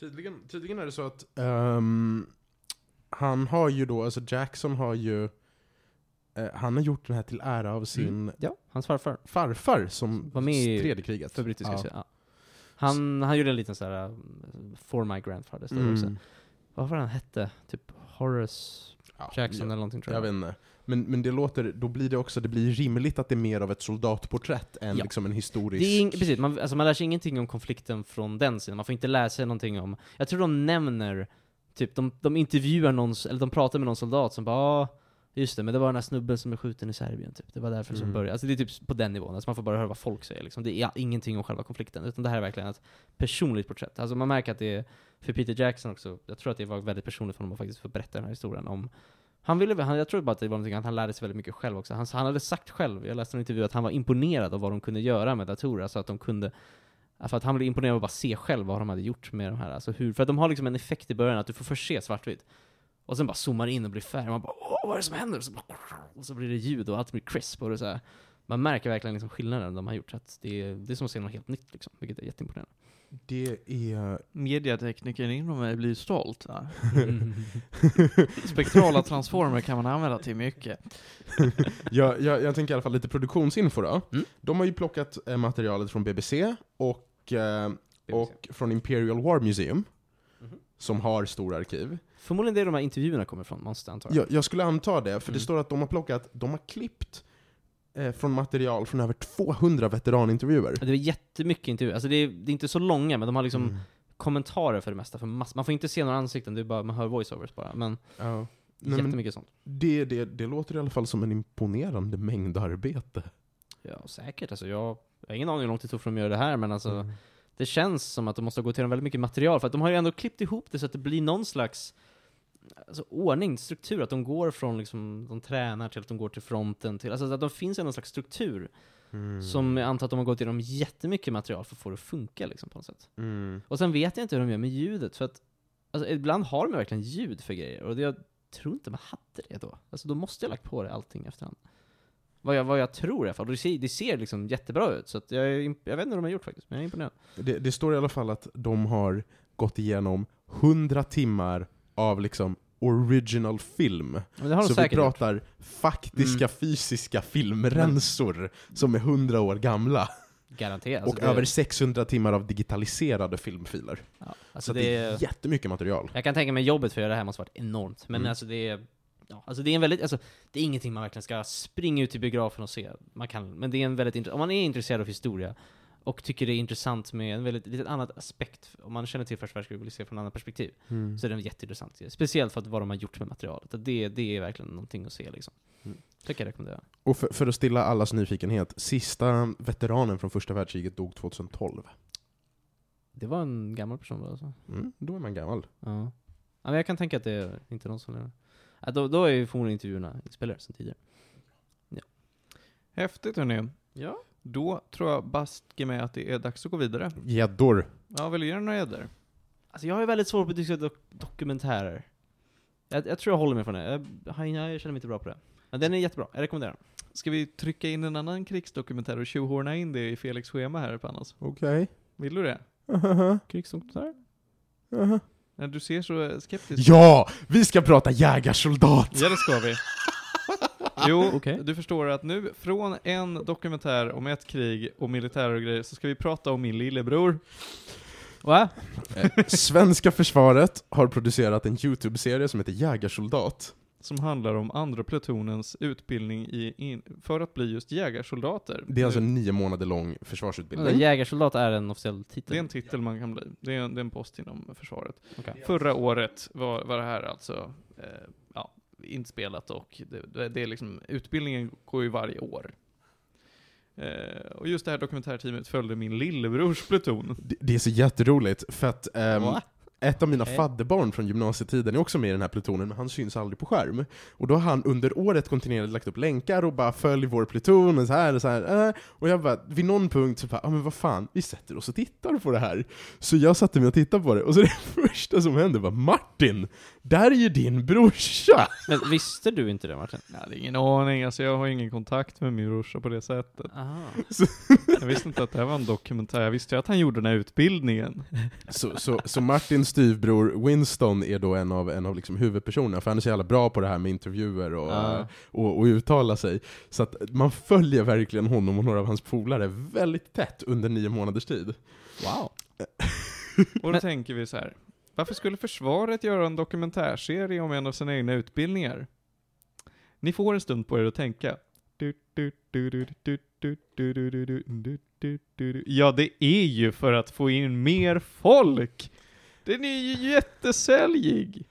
Tydligen, tydligen är det så att ehm, han har ju då, alltså Jackson har ju, eh, han har gjort den här till ära av sin Ja, hans farfar. farfar som Var med i- stred i kriget. För brittiska Ja. Ja. Han, han gjorde en liten såhär, uh, For My Grandfather står det också. Mm. Vad var han hette? Typ Horace Ja, Jackson jag, eller någonting tror jag jag. vet inte. Men, men det låter, då blir det också, det blir rimligt att det är mer av ett soldatporträtt än Ja. liksom en historisk... Det är ing, precis, man, alltså man lär sig ingenting om konflikten från den sidan, man får inte lära sig någonting om, jag tror de nämner, typ de, de intervjuar någon, eller de pratar med någon soldat som bara ah, just det, men det var den här snubben som är skjuten i Serbien typ, det var därför som Mm. började, alltså det är typ på den nivån, alltså man får bara höra vad folk säger liksom. det är ingenting om själva konflikten, utan det här är verkligen ett personligt porträtt. Alltså man märker att det är, för Peter Jackson också, jag tror att det var väldigt personligt för honom att faktiskt få berätta den här historien om han ville, han, jag tror bara att det var någonting att han lärde sig väldigt mycket själv också. Han, han hade sagt själv, jag läste en intervju, att han var imponerad av vad de kunde göra med datorer, alltså att de kunde för att han blev imponerad av att bara se själv vad de hade gjort med de här, alltså hur, för att de har liksom en effekt i början att du får först se svartvitt, och sen bara zoomar in och blir färg, och man bara åh vad är det som händer? Och så, bara, och så blir det ljud och allt blir crisp och det så här. Man märker verkligen liksom skillnaden de har gjort, så att det, är, det är som att se något helt nytt liksom, vilket är jätteimponerande. Det är... Mediateknikern inom mig blir stolt. Va? Spektrala transformer kan man använda till mycket. jag, jag, jag tänker i alla fall lite produktionsinfo då. Mm. De har ju plockat eh, materialet från BBC och, eh, och från Imperial War Museum, Mhm. som har stora arkiv. Förmodligen det de här intervjuerna kommer ifrån, måste jag anta. Jag, jag skulle anta det, för det Mm. står att de har plockat, de har klippt eh, från material från över 200 veteranintervjuer. Det är jättemycket intervjuer, alltså det är, det är inte så långa, men de har liksom Mm. kommentarer för det mesta, för mass- man får inte se några ansikten, det är bara, man hör voiceovers bara, men Ja. Nej, jättemycket sånt. det, det, det låter i alla fall som en imponerande mängd arbete. Ja, säkert. Alltså, jag, jag har ingen aning hur långt det tog för dem att göra det här, men alltså, Mm. det känns som att de måste ha gått igenom väldigt mycket material, för att de har ju ändå klippt ihop det så att det blir någon slags alltså, ordning, struktur, att de går från liksom, de tränar till att de går till fronten, till, alltså att de finns i någon slags struktur, Mm. som jag antar att de har gått igenom jättemycket material för att få det att funka liksom, på något sätt. Mm. Och sen vet jag inte hur de gör med ljudet, för att alltså, ibland har de verkligen ljud för grejer, och det, jag tror inte man hade det då. Alltså då måste jag lagt på det allting efterhand. Vad jag, vad jag tror i alla fall. Det ser, det ser liksom jättebra ut, så att jag, jag vet inte hur de har gjort faktiskt, men jag är imponerad. Det, det står i alla fall att de har gått igenom 100 timmar av liksom original film. Så vi säkert gjort. pratar faktiska fysiska filmrensor som är 100 år gamla. Garanterat. och Alltså, det- över 600 timmar av digitaliserade filmfiler. Ja, Så alltså det, det, är jättemycket material. Jag kan tänka mig jobbet för att göra det här måste varit enormt, men Mm. alltså det är Ja, alltså det är en väldigt, alltså, det är ingenting man verkligen ska springa ut till biografen och se. Man kan, men det är en väldigt, int- om man är intresserad av historia och tycker det är intressant med en väldigt, lite annat aspekt, om man känner till första världskriget och vill se från ett annat perspektiv, Mm. så är den jätteintressant. Speciellt för att vad de har gjort med materialet. Att Det, det är verkligen någonting att se liksom. Mm. Det kan jag rekommendera. Och för, för att stilla allas nyfikenhet, sista veteranen från första världskriget dog 2012. Det var en gammal person va, alltså? Mm, då är man gammal. Ja. ja. men jag kan tänka att det är inte någon som lever. Ja, då, då är ju förmodligen intervjuerna inspelade sen tidigare. Häftigt hörni. Ja. Då tror jag baske med att det är dags att gå vidare. Gäddor. Ja, vill du ge några gäddor? Alltså jag är väldigt svår på att diskutera dok dokumentärer. Jag, jag tror jag håller mig från det. Jag, jag, jag känner mig inte bra på det. Men den är jättebra, jag rekommenderar den. Ska vi trycka in en annan krigsdokumentär och tjohorna in det i Felix schema här Panos? Okej. Vill du det? Krigsdokumentär? Nej, du ser så skeptisk Ja! Vi ska prata jägarsoldat! Ja, det ska vi. Jo, Okej. du förstår att nu, från en dokumentär om ett krig och militär och grejer, så ska vi prata om min lillebror. Va? Svenska försvaret har producerat en YouTube-serie som heter Jägarsoldat. Som handlar om andra plutonens utbildning i, in, för att bli just jägarsoldater. Det är alltså en nio månader lång försvarsutbildning. Jägarsoldat är en officiell titel. det är en titel man kan bli. Det är en, det är en post inom försvaret. Okej. Förra året var, var det här alltså eh, inspelat och det, det, är liksom, utbildningen går ju varje år. Eh, och just det här dokumentärteamet följde min lillebrors pluton. Det, det är så jätteroligt, för att ehm? Ett av mina Okej. fadderbarn från gymnasietiden är också med i den här plutonen, men han syns aldrig på skärm. Och då har han under året kontinuerligt lagt upp länkar och bara följ vår pluton och så här och så här. eh. Och jag bara, vid någon punkt så bara, ja men vad fan, vi sätter oss och tittar på det här. Så jag satte mig och tittade på det, och så det första som hände var Martin! Där är ju din brorsa! Men visste du inte det Martin? Jag hade ingen aning, alltså jag har ingen kontakt med min brorsa på det sättet. Jag visste inte att det här var en dokumentär, jag visste ju att han gjorde den här utbildningen. Så, så, så Martins styvbror Winston är då en av, en av liksom huvudpersonerna, för han är så jävla bra på det här med intervjuer och, uh. och, och, uttala sig. Så att man följer verkligen honom och några av hans polare väldigt tätt under nio månaders tid. Wow. och då Men... tänker vi så här. varför skulle försvaret göra en dokumentärserie om en av sina egna utbildningar? Ni får en stund på er att tänka. Ja, det är ju för att få in mer folk den är ju jättesäljig.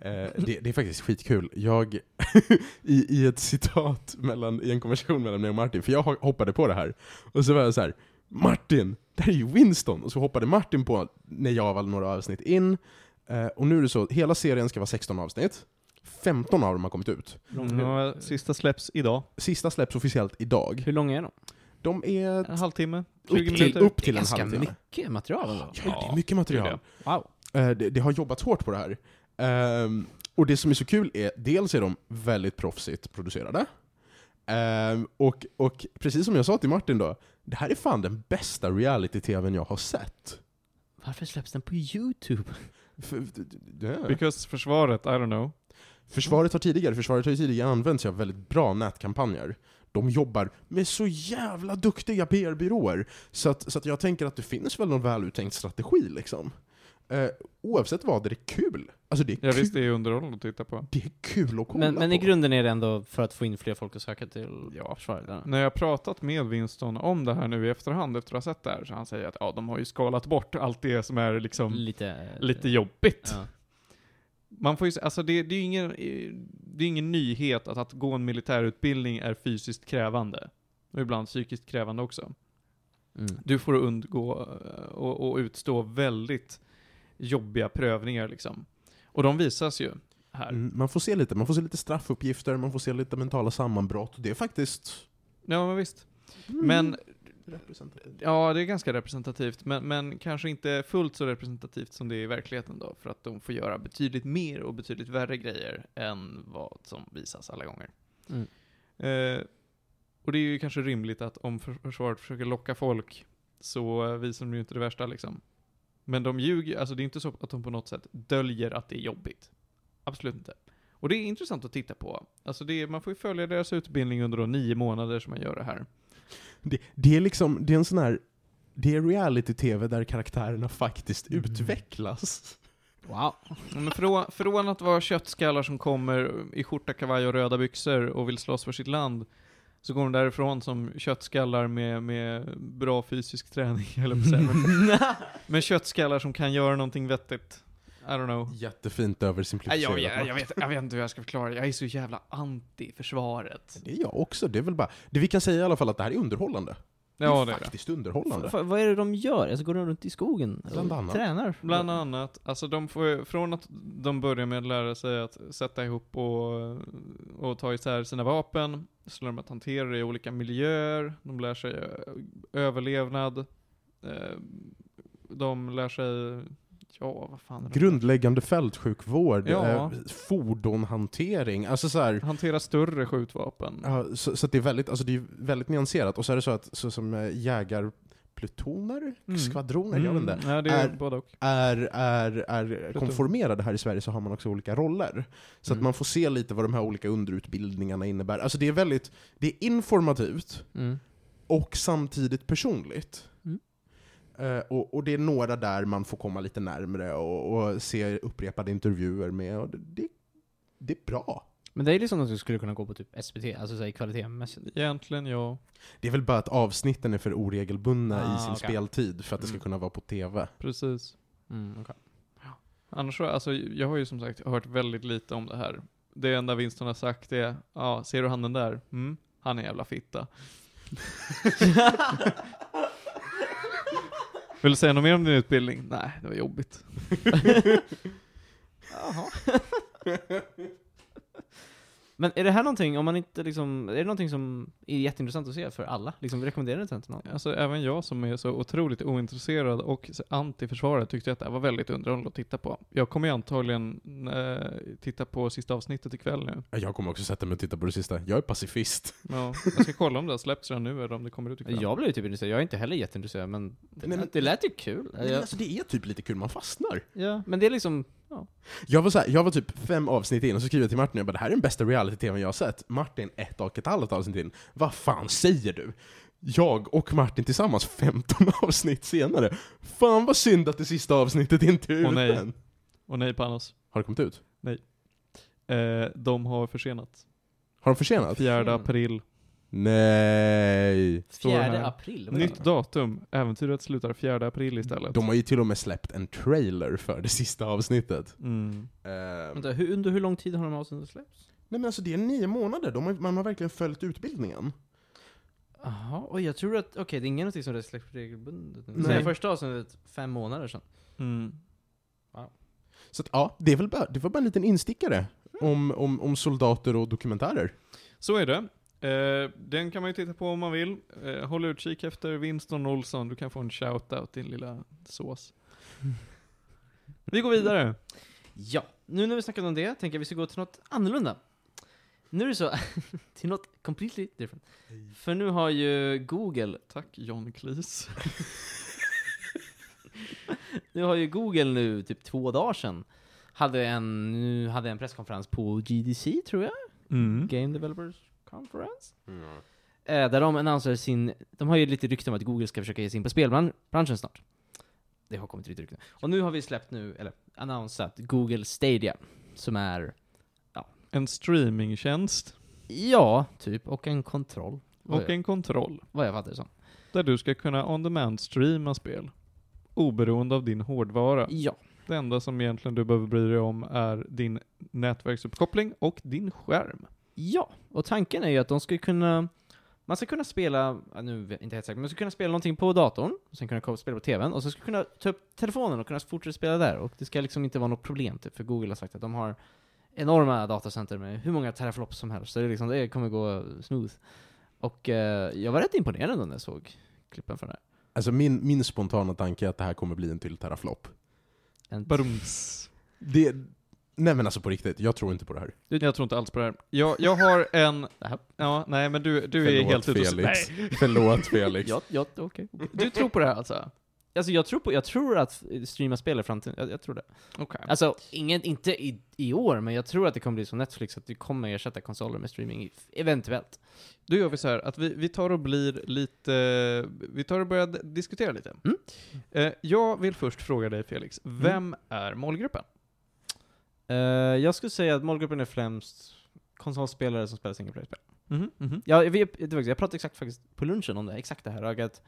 Eh, det, det är faktiskt skitkul. Jag, i, i ett citat, mellan, i en konversation mellan mig och Martin, för jag ho- hoppade på det här, och så var jag så här: Martin, det här är ju Winston! Och så hoppade Martin på när jag var några avsnitt in, eh, och nu är det så, hela serien ska vara 16 avsnitt, 15 av dem har kommit ut. Ja, sista släpps idag. Sista släpps officiellt idag. Hur långa är de? De är En halvtimme, 20 upp till, minuter. upp till en Ganska halvtimme. mycket material ändå. Ja, det är mycket material. Wow. Eh, det, det har jobbats hårt på det här. Ehm, och det som är så kul är, dels är de väldigt proffsigt producerade. Ehm, och, och precis som jag sa till Martin då, det här är fan den bästa reality-tvn jag har sett. Varför släpps den på YouTube? För, ja. Because försvaret, I don't know. Försvaret har tidigare, försvaret har ju tidigare använt sig av väldigt bra nätkampanjer. De jobbar med så jävla duktiga PR-byråer, så att, så att jag tänker att det finns väl någon väluttänkt strategi liksom. Eh, oavsett vad är det kul. Alltså det är Ja kul. visst, det är underhållande att titta på. Det är kul att kolla Men, men i grunden är det ändå för att få in fler folk att söka till försvaret? eller? När jag har pratat med Winston om det här nu i efterhand efter att ha sett det här, så han säger att ja, de har ju skalat bort allt det som är liksom Lite... lite jobbigt. Ja. Man får ju, alltså det, det är ju ingen, det är ingen nyhet att, att gå en militärutbildning är fysiskt krävande. Och ibland psykiskt krävande också. Mm. Du får undgå eh, och, och utstå väldigt jobbiga prövningar liksom. Och de visas ju här. Mm, man får se lite, man får se lite straffuppgifter, man får se lite mentala sammanbrott. Det är faktiskt... Ja, men visst. Mm, Men. Ja, det är ganska representativt, men, men kanske inte fullt så representativt som det är i verkligheten då, för att de får göra betydligt mer och betydligt värre grejer än vad som visas alla gånger. Mm. Eh, och det är ju kanske rimligt att om för- försvaret försöker locka folk, så visar de ju inte det värsta liksom. Men de ljuger, alltså det är inte så att de på något sätt döljer att det är jobbigt. Absolut inte. Och det är intressant att titta på. Alltså det är, man får ju följa deras utbildning under då nio månader som man gör det här. Det, det är liksom, det är en sån här... Det är reality-tv där karaktärerna faktiskt Mm. utvecklas. Wow. Men från, från att vara köttskallar som kommer i skjorta, kavaj och röda byxor och vill slåss för sitt land, så går de därifrån som köttskallar med, med bra fysisk träning, eller. Men, men köttskallar som kan göra någonting vettigt. I don't know. Jättefint Nej, översimplifierat. jag, jag, jag, vet, jag vet inte hur jag ska förklara det. Jag är så jävla anti försvaret. Det är jag också, det är väl bara... Det vi kan säga i alla fall att det här är underhållande. Ja, det det är är det. faktiskt underhållande. F- vad är det de gör? Alltså går de runt i skogen? och Bland annat. Tränar? Bland annat, alltså de får från att de börjar med att lära sig att sätta ihop och, och ta isär sina vapen, så lär de att hantera det i olika miljöer, de lär sig ö- överlevnad, eh, de lär sig, ja vad fan? Grundläggande fältsjukvård, Ja. eh, fordonhantering, alltså så här, Hantera större skjutvapen. ja, så, så att det är väldigt, alltså det är väldigt nyanserat. Och så är det så att, så som eh, jägarplutoner, Mm. skvadroner, jag vet inte, Ja, det är, Är- är, är, är konformerade här i Sverige så har man också olika roller. Så att Mm. man får se lite vad de här olika underutbildningarna innebär. Alltså det är väldigt, det är informativt, Mm. och samtidigt personligt. Eh, och, och det är några där man får komma lite närmre och, och se upprepade intervjuer med. Och det, det, det är bra. Men det är liksom något du skulle kunna gå på typ SVT, alltså kvalitetsmässigt. Egentligen ja, Det är väl bara att avsnitten är för oregelbundna Ah, i sin okej. speltid för att det ska Mm. kunna vara på TV. precis. Mm, okej. Annars så, alltså jag har ju som sagt hört väldigt lite om det här. Det enda Winston har sagt är, ja, ser du han den där? Mm, han är jävla fitta. Vill du säga något mer om din utbildning? Nej, det var jobbigt. Jaha. Men är det här någonting, om man inte liksom, är det någonting som är jätteintressant att se för alla? Liksom, rekommenderar du det till någon? Alltså även jag som är så otroligt ointresserad och så anti-försvaret tyckte att det här var väldigt underhållande att titta på. Jag kommer ju antagligen eh, titta på sista avsnittet ikväll nu. Jag kommer också sätta mig och titta på det sista. Jag är pacifist. Ja, jag ska kolla om det har släppts redan nu eller om det kommer ut ikväll. Jag blev ju typ intresserad, jag är inte heller jätteintresserad men det, Nej, men- det lät ju kul. Men Jag, alltså det är typ lite kul, man fastnar. ja, men det är liksom, Jag var, så här, jag var typ fem avsnitt in och så skrev jag till Martin jag bara, det här är den bästa reality-tvn jag har sett. Martin ett och ett halvt avsnitt in. Vad fan säger du? jag och Martin tillsammans 15 avsnitt senare. Fan vad synd att det sista avsnittet inte är Åh, ute nej. än. Och nej Panos. Har det kommit ut? Eh, de har försenat. Har de försenat? 4 Försenat. april. Nej. Står det 4 här. april? vad Nytt datum. Äventyret slutar 4 april istället. De har ju till och med släppt en trailer för det sista avsnittet. Mm. Eh? Vänta, hur, under hur lång tid har de avsnittet släppts? nej men alltså det är nio månader, de har, man har verkligen följt utbildningen. Jaha, oj jag tror att, okej det är ingenting som det släpps regelbundet nu. Nej. Så det första avsnittet fem månader sedan. Mm. Så att, ja, det, är väl bara, det var bara en liten instickare om, om, om soldater och dokumentärer. Så är det. Eh, den kan man ju titta på om man vill. Eh, håll utkik efter Winston Olsson, du kan få en shout-out din lilla sås. Vi går vidare. Ja, nu när vi snackat om det tänker jag vi ska gå till något annorlunda. Nu är det så, till något completely different. För nu har ju Google, Tack John Cleese. nu har ju Google nu typ två dagar sedan hade en, nu hade en presskonferens på GDC tror jag, Mm. Game Developers Conference. Eh, där de annonserar sin, de har ju lite rykten om att Google ska försöka ge sig in på spelbranschen snart. Det har kommit lite rykten. Och nu har vi släppt nu, eller annonsat Google Stadia, som är, En streamingtjänst ja, typ, och en kontroll. Och jag, en kontroll. vad jag fattar det som. Där du ska kunna on demand streama spel. Oberoende av din hårdvara. Ja. Det enda som egentligen du behöver bry dig om är din nätverksuppkoppling och din skärm. Ja, och tanken är ju att de ska kunna man ska kunna spela, nu vet jag inte helt säkert, men man ska kunna spela någonting på datorn, och sen kunna spela på TVn, och så ska kunna ta upp telefonen och kunna fortsätta spela där. Och det ska liksom inte vara något problem, typ, för Google har sagt att de har enorma datacenter med hur många teraflops som helst, så det, är liksom, det kommer gå smooth. Och eh, jag var rätt imponerad ändå när jag såg klippen från det här. Alltså min, min spontana tanke är att det här kommer bli en till teraflop. En Barums. Det, nej men alltså på riktigt, jag tror inte på det här. Jag tror inte alls på det här. Jag, jag har en... Ja, nej men du, du är Förlåt, helt ute och... Felix. Nej. Förlåt Felix. Ja, ja, okej. Du tror på det här alltså? Alltså jag tror, på, jag tror att streama spel i framtiden, jag, jag tror det. Okej. Alltså, ingen, inte i, i år, men jag tror att det kommer bli som Netflix, att vi kommer ersätta konsoler med streaming, eventuellt. Då gör vi så här att vi, vi tar och blir lite, vi tar och börjar diskutera lite. Mm. Eh, jag vill först fråga dig Felix, vem är målgruppen? Eh, jag skulle säga att målgruppen är främst konsolspelare som spelar single player-spel. Mhm, mhm. Ja, jag, vet- jag pratade exakt faktiskt på lunchen om det, exakt det här, att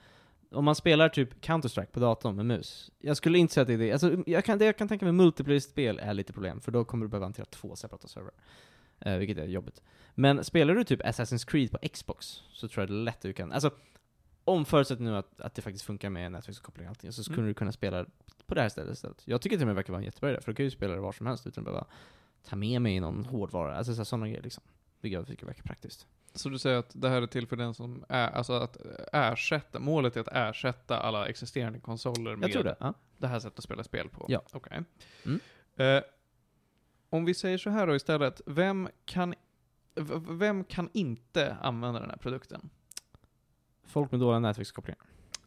om man spelar typ Counter-Strike på datorn med mus, jag skulle inte säga att det är det, alltså jag kan, det jag kan tänka mig multiplayer-spel är lite problem, för då kommer du behöva hantera två separata servrar. Eh, vilket är jobbigt. Men spelar du typ Assassin's Creed på Xbox, så tror jag det är lätt att du kan, alltså om förutsatt nu att, att det faktiskt funkar med nätverkskoppling och allting, så skulle Mm. du kunna spela på det här stället istället. Jag tycker till och med det verkar vara en jättebra idé, för du kan ju spela det var som helst utan att behöva ta med mig någon hårdvara, alltså sådana grejer liksom. Vilket jag tycker verkar praktiskt. Så du säger att det här är till för den som är, alltså att ersätta, målet är att ersätta alla existerande konsoler med Jag det. Ja. det här sättet att spela spel på? Ja. Okej. Mm. Eh, om vi säger så här då istället, vem kan, vem kan inte använda den här produkten? Folk med dåliga nätverkskopplingar.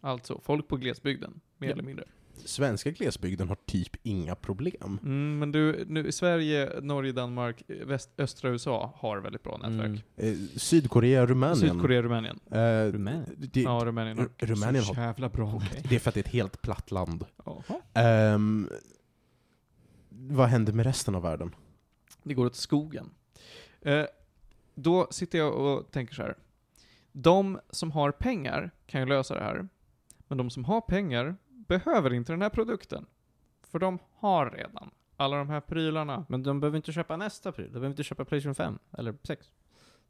Alltså, folk på glesbygden, mer Ja. eller mindre. Svenska glesbygden har typ inga problem. Mm, men du, nu i Sverige, Norge, Danmark, väst, östra USA har väldigt bra nätverk. Eh, Sydkorea, Rumänien. Sydkorea, Rumänien. Eh, Rumänien? det, Ja, Rumänien har Ru- Rumänien så har- jävla bra det är för att det är ett helt platt land. Jaha. Ehm, vad händer med resten av världen? Det går åt skogen. Eh, då sitter jag och tänker så här. De som har pengar kan ju lösa det här. Men de som har pengar behöver inte den här produkten. För de har redan alla de här prylarna. Men de behöver inte köpa nästa pryl. De behöver inte köpa Playstation 5 eller 6.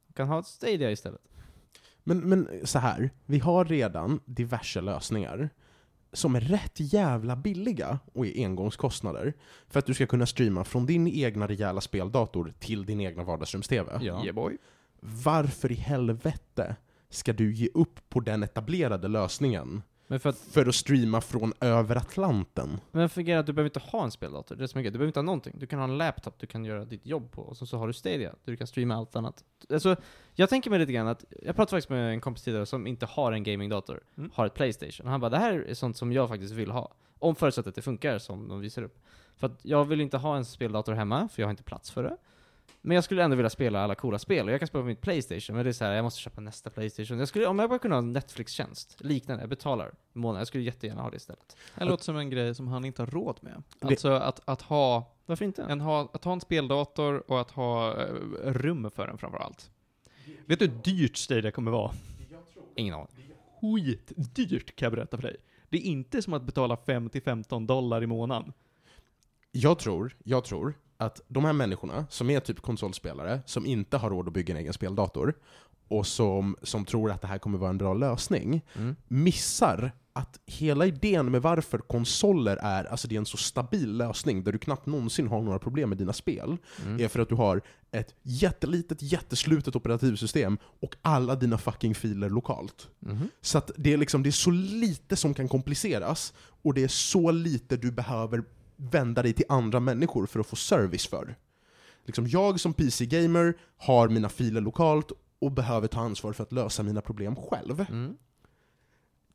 De kan ha ett Stadia istället. Men, men så här, vi har redan diverse lösningar som är rätt jävla billiga och är engångskostnader för att du ska kunna streama från din egna rejäla speldator till din egna vardagsrums-TV. Ja. Yeah boy. Varför i helvete ska du ge upp på den etablerade lösningen Men för att, för att streama från över Atlanten? men är att du behöver inte ha en speldator. Det är så mycket. Du behöver inte ha någonting. Du kan ha en laptop du kan göra ditt jobb på, och så, så har du Stadia, du kan streama allt annat. Alltså, jag tänker mig lite grann att, jag pratade faktiskt med en kompis tidigare som inte har en gamingdator, Mm. har ett Playstation. Och han bara, det här är sånt som jag faktiskt vill ha. Om förutsatt att det funkar som de visar upp. För att jag vill inte ha en speldator hemma, för jag har inte plats för det. Men jag skulle ändå vilja spela alla coola spel, och jag kan spela på mitt Playstation, men det är så här, jag måste köpa nästa Playstation. Jag skulle, om jag bara kunde ha en Netflix-tjänst, liknande, jag betalar i månaden, jag skulle jättegärna ha det istället. Det låter som en grej som han inte har råd med. Alltså att, att, ha, Varför inte? en, ha, att ha en speldator och att ha eh, rum för den framför allt. Vet du hur dyrt Stadia kommer vara? Ingen aning. Skitdyrt kan jag berätta för dig. Det är inte som att betala 5-15 dollar i månaden. Jag tror, jag tror att de här människorna som är typ konsolspelare, som inte har råd att bygga en egen speldator, och som, som tror att det här kommer vara en bra lösning, Mm. missar att hela idén med varför konsoler är, alltså det är en så stabil lösning där du knappt någonsin har några problem med dina spel, Mm. är för att du har ett jättelitet, jätteslutet operativsystem och alla dina fucking filer lokalt. Mhm. Så att det är, liksom, det är så lite som kan kompliceras, och det är så lite du behöver vända dig till andra människor för att få service för. Liksom jag som PC-gamer har mina filer lokalt och behöver ta ansvar för att lösa mina problem själv. Mm.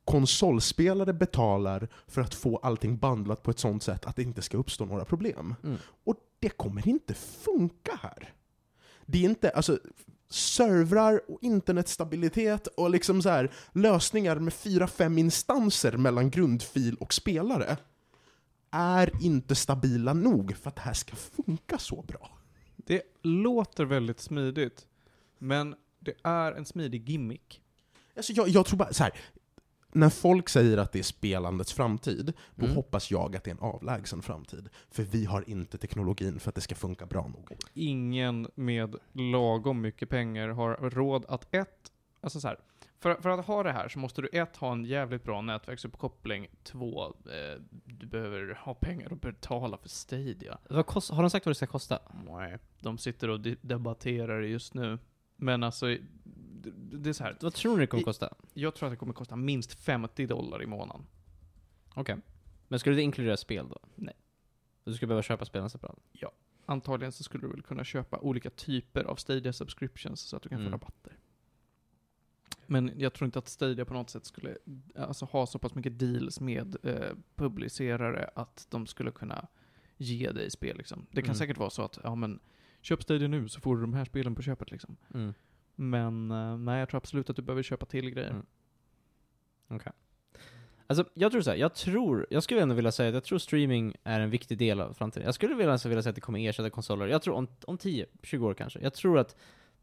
Konsolspelare betalar för att få allting bandlat på ett sånt sätt att det inte ska uppstå några problem. Mm. Och det kommer inte funka här. Det är inte, alltså, servrar och internetstabilitet och liksom så här, lösningar med fyra, fem instanser mellan grundfil och spelare är inte stabila nog för att det här ska funka så bra. Det låter väldigt smidigt, men det är en smidig gimmick. Alltså jag, jag tror bara så här. När folk säger att det är spelandets framtid, då Mm. hoppas jag att det är en avlägsen framtid. För vi har inte teknologin för att det ska funka bra nog. Ingen med lagom mycket pengar har råd att ett, alltså så här, för, för att ha det här så måste du ett, ha en jävligt bra nätverksuppkoppling, två, eh, du behöver ha pengar att betala för Stadia. Vad kost, har de sagt vad det ska kosta? Nej, de sitter och de- debatterar det just nu. Men alltså, det, det är så här. Vad tror ni det kommer kosta? Jag tror att det kommer kosta minst 50 dollar i månaden. Okej. Men skulle det inkludera spel då? Nej. Du skulle behöva köpa spelen separat? Antagligen så skulle du väl kunna köpa olika typer av Stadia subscriptions så att du kan Mm. få rabatter. Men jag tror inte att Stadia på något sätt skulle alltså, ha så pass mycket deals med eh, publicerare att de skulle kunna ge dig spel liksom. Det kan Mm. säkert vara så att, ja men, köp Stadia nu så får du de här spelen på köpet liksom. Mm. Men eh, nej, jag tror absolut att du behöver köpa till grejer. Mm. Alltså, jag tror så här, jag tror, jag skulle ändå vilja säga att jag tror streaming är en viktig del av framtiden. Jag skulle vilja, alltså vilja säga att det kommer ersätta konsoler. Jag tror om, om 10-20 år kanske. Jag tror att,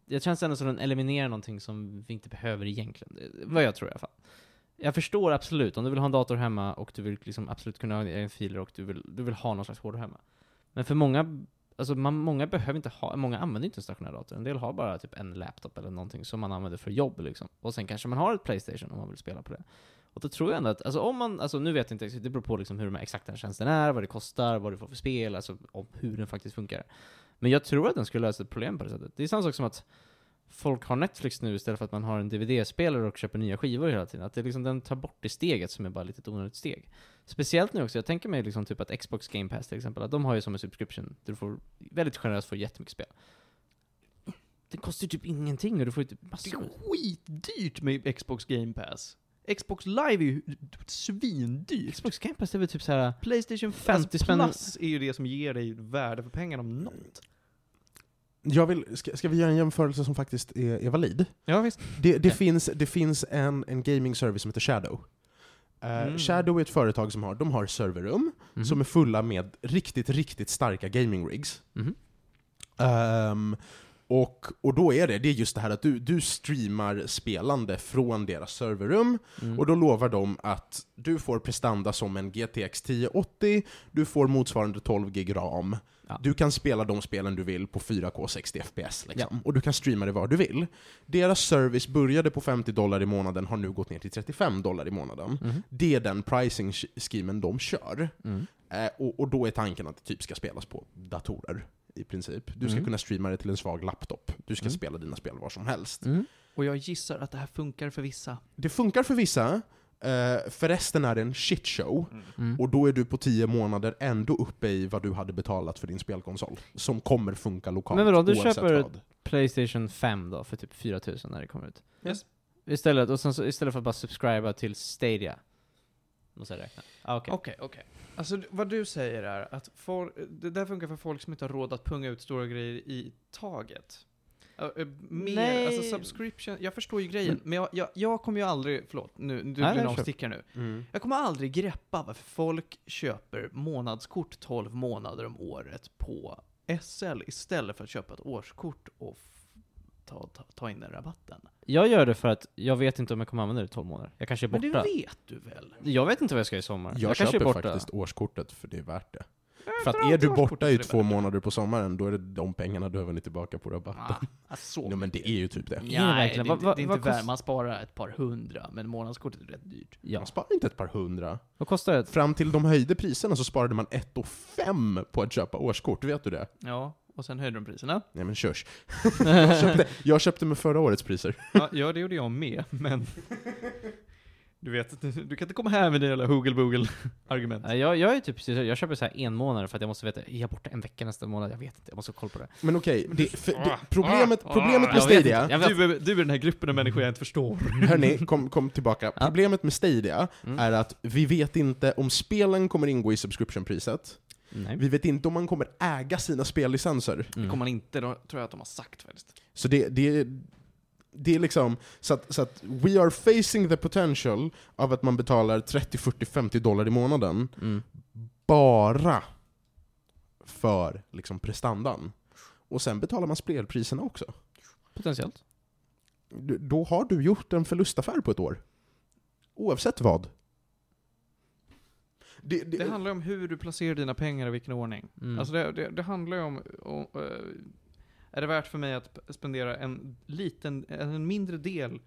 det känns ändå som den eliminerar någonting som vi inte behöver egentligen. Vad jag tror i alla fall. Jag förstår absolut, om du vill ha en dator hemma och du vill liksom absolut kunna ha en filer och du vill, du vill ha någon slags hårdare hemma. Men för många, alltså man, många behöver inte ha, många använder inte en stationär dator. En del har bara typ en laptop eller någonting som man använder för jobb liksom. Och sen kanske man har ett Playstation om man vill spela på det. Och då tror jag ändå att, alltså om man, alltså nu vet jag inte, det beror på liksom hur de här exakta tjänsten är, vad det kostar, vad du får för spel, alltså om hur den faktiskt funkar. Men jag tror att den skulle lösa ett problem på det sättet. Det är samma sak som att folk har Netflix nu istället för att man har en DVD-spelare och köper nya skivor hela tiden. Att det liksom, den tar bort det steget som är bara ett litet onödigt steg. Speciellt nu också, jag tänker mig liksom typ att Xbox Game Pass till exempel, att de har ju som en subscription, där du får väldigt generöst får jättemycket spel. Det kostar ju typ ingenting och du får ju typ massor. Det är skitdyrt med Xbox Game Pass. Xbox Live är ju svindyrt. Xbox Game Pass det är väl typ såhär, Playstation 50 50 spänn- Plus är ju det som ger dig värde för pengarna om något. Jag vill, ska, ska vi göra en jämförelse som faktiskt är, är valid? Ja visst. Det, det Ja. finns, det finns en, en gaming service som heter Shadow. Eh, Mm. Shadow är ett företag som har, de har serverrum Mhm. som är fulla med riktigt, riktigt starka gaming rigs. Mhm. Ehm, och, och då är det, det är just det här att du, du streamar spelande från deras serverrum, Mm. och då lovar de att du får prestanda som en GTX 1080, du får motsvarande 12 gig ram, Ja. du kan spela de spelen du vill på 4K 60 FPS, liksom. och du kan streama det var du vill. Deras service började på 50 dollar i månaden, har nu gått ner till 35 dollar i månaden. Mhm. Det är den pricing schemen de kör. Mm. Eh, och, och då är tanken att det typ ska spelas på datorer, i princip. Du ska Mm. kunna streama det till en svag laptop. Du ska Mm. spela dina spel var som helst. Mm. Och jag gissar att det här funkar för vissa. Det funkar för vissa, eh, för resten är det en shitshow. Mm. Och då är du på 10 månader ändå uppe i vad du hade betalat för din spelkonsol. Som kommer funka lokalt Men vadå, du köper- vad. Playstation 5 då, för typ 4000 när det kommer ut. Yes. Istället, och sen så, istället för att bara subscriba till Stadia. Måste jag räkna. Ah, okej. Okej, okej. Alltså vad du säger är att for, det där funkar för folk som inte har råd att punga ut stora grejer i taget. Ö, ö, mer, Nej. alltså subscription, jag förstår ju grejen, men, jag, jag, jag kommer ju aldrig, förlåt, nu, du Nej, blir nej, avstickare nu. Jag kommer aldrig greppa varför folk köper månadskort 12 månader om året på SL istället för att köpa ett årskort och ta, ta, ta in den rabatten. Jag gör det för att jag vet inte om jag kommer använda det i 12 månader. Jag kanske är Men borta. det vet du väl? Jag vet inte vad jag ska i sommar. Jag, kanske är köper borta. faktiskt årskortet för det är värt det. Jag För att är du borta i två månader på sommaren, då är det de pengarna du har vunnit tillbaka på rabatten. Ah, alltså, så Jo men det är ju typ det. Nej, det är inte, det är vad inte kost- värt, man sparar ett par hundra, men månadskortet är rätt dyrt. Ja. Man sparar inte ett par hundra. Vad kostar det? Fram till de höjde priserna så sparade man ett och fem på att köpa årskort, vet du det? Ja, och sen höjde de priserna. Nej men körs. jag, köpte, jag köpte med förra årets priser. Ja, ja, det gjorde jag med, men... Du vet, du, du kan inte komma här med dina jävla hoogle-boogle-argument. Nej, Jag, jag är typ precis, jag köper så här en månad för att jag måste veta, är jag borta en vecka nästa månad? Jag vet inte, jag måste ha koll på det. Men okej, det, för, Ah, det, problemet, problemet med Jag vet Stadia. Du, är- du är den här gruppen av människor jag inte förstår. hörni, kom, kom tillbaka. Problemet med Stadia Mm. är att vi vet inte om spelen kommer ingå i subscriptionpriset. Nej. Vi vet inte om man kommer äga sina spellicenser. Det Mm. kommer man inte, då tror jag att de har sagt faktiskt. Så det, det, det är liksom, så att, så att we are facing the potential av att man betalar 30, 40, 50 dollar i månaden Mm. bara för liksom prestandan. Och sen betalar man spelpriserna också. Potentiellt. Du- Då har du gjort en förlustaffär på ett år. Oavsett vad. Det, det, Det handlar om hur du placerar dina pengar i vilken ordning. Mm. Alltså det, det, handlar ju om, om eh, är det värt för mig att spendera en liten, en mindre del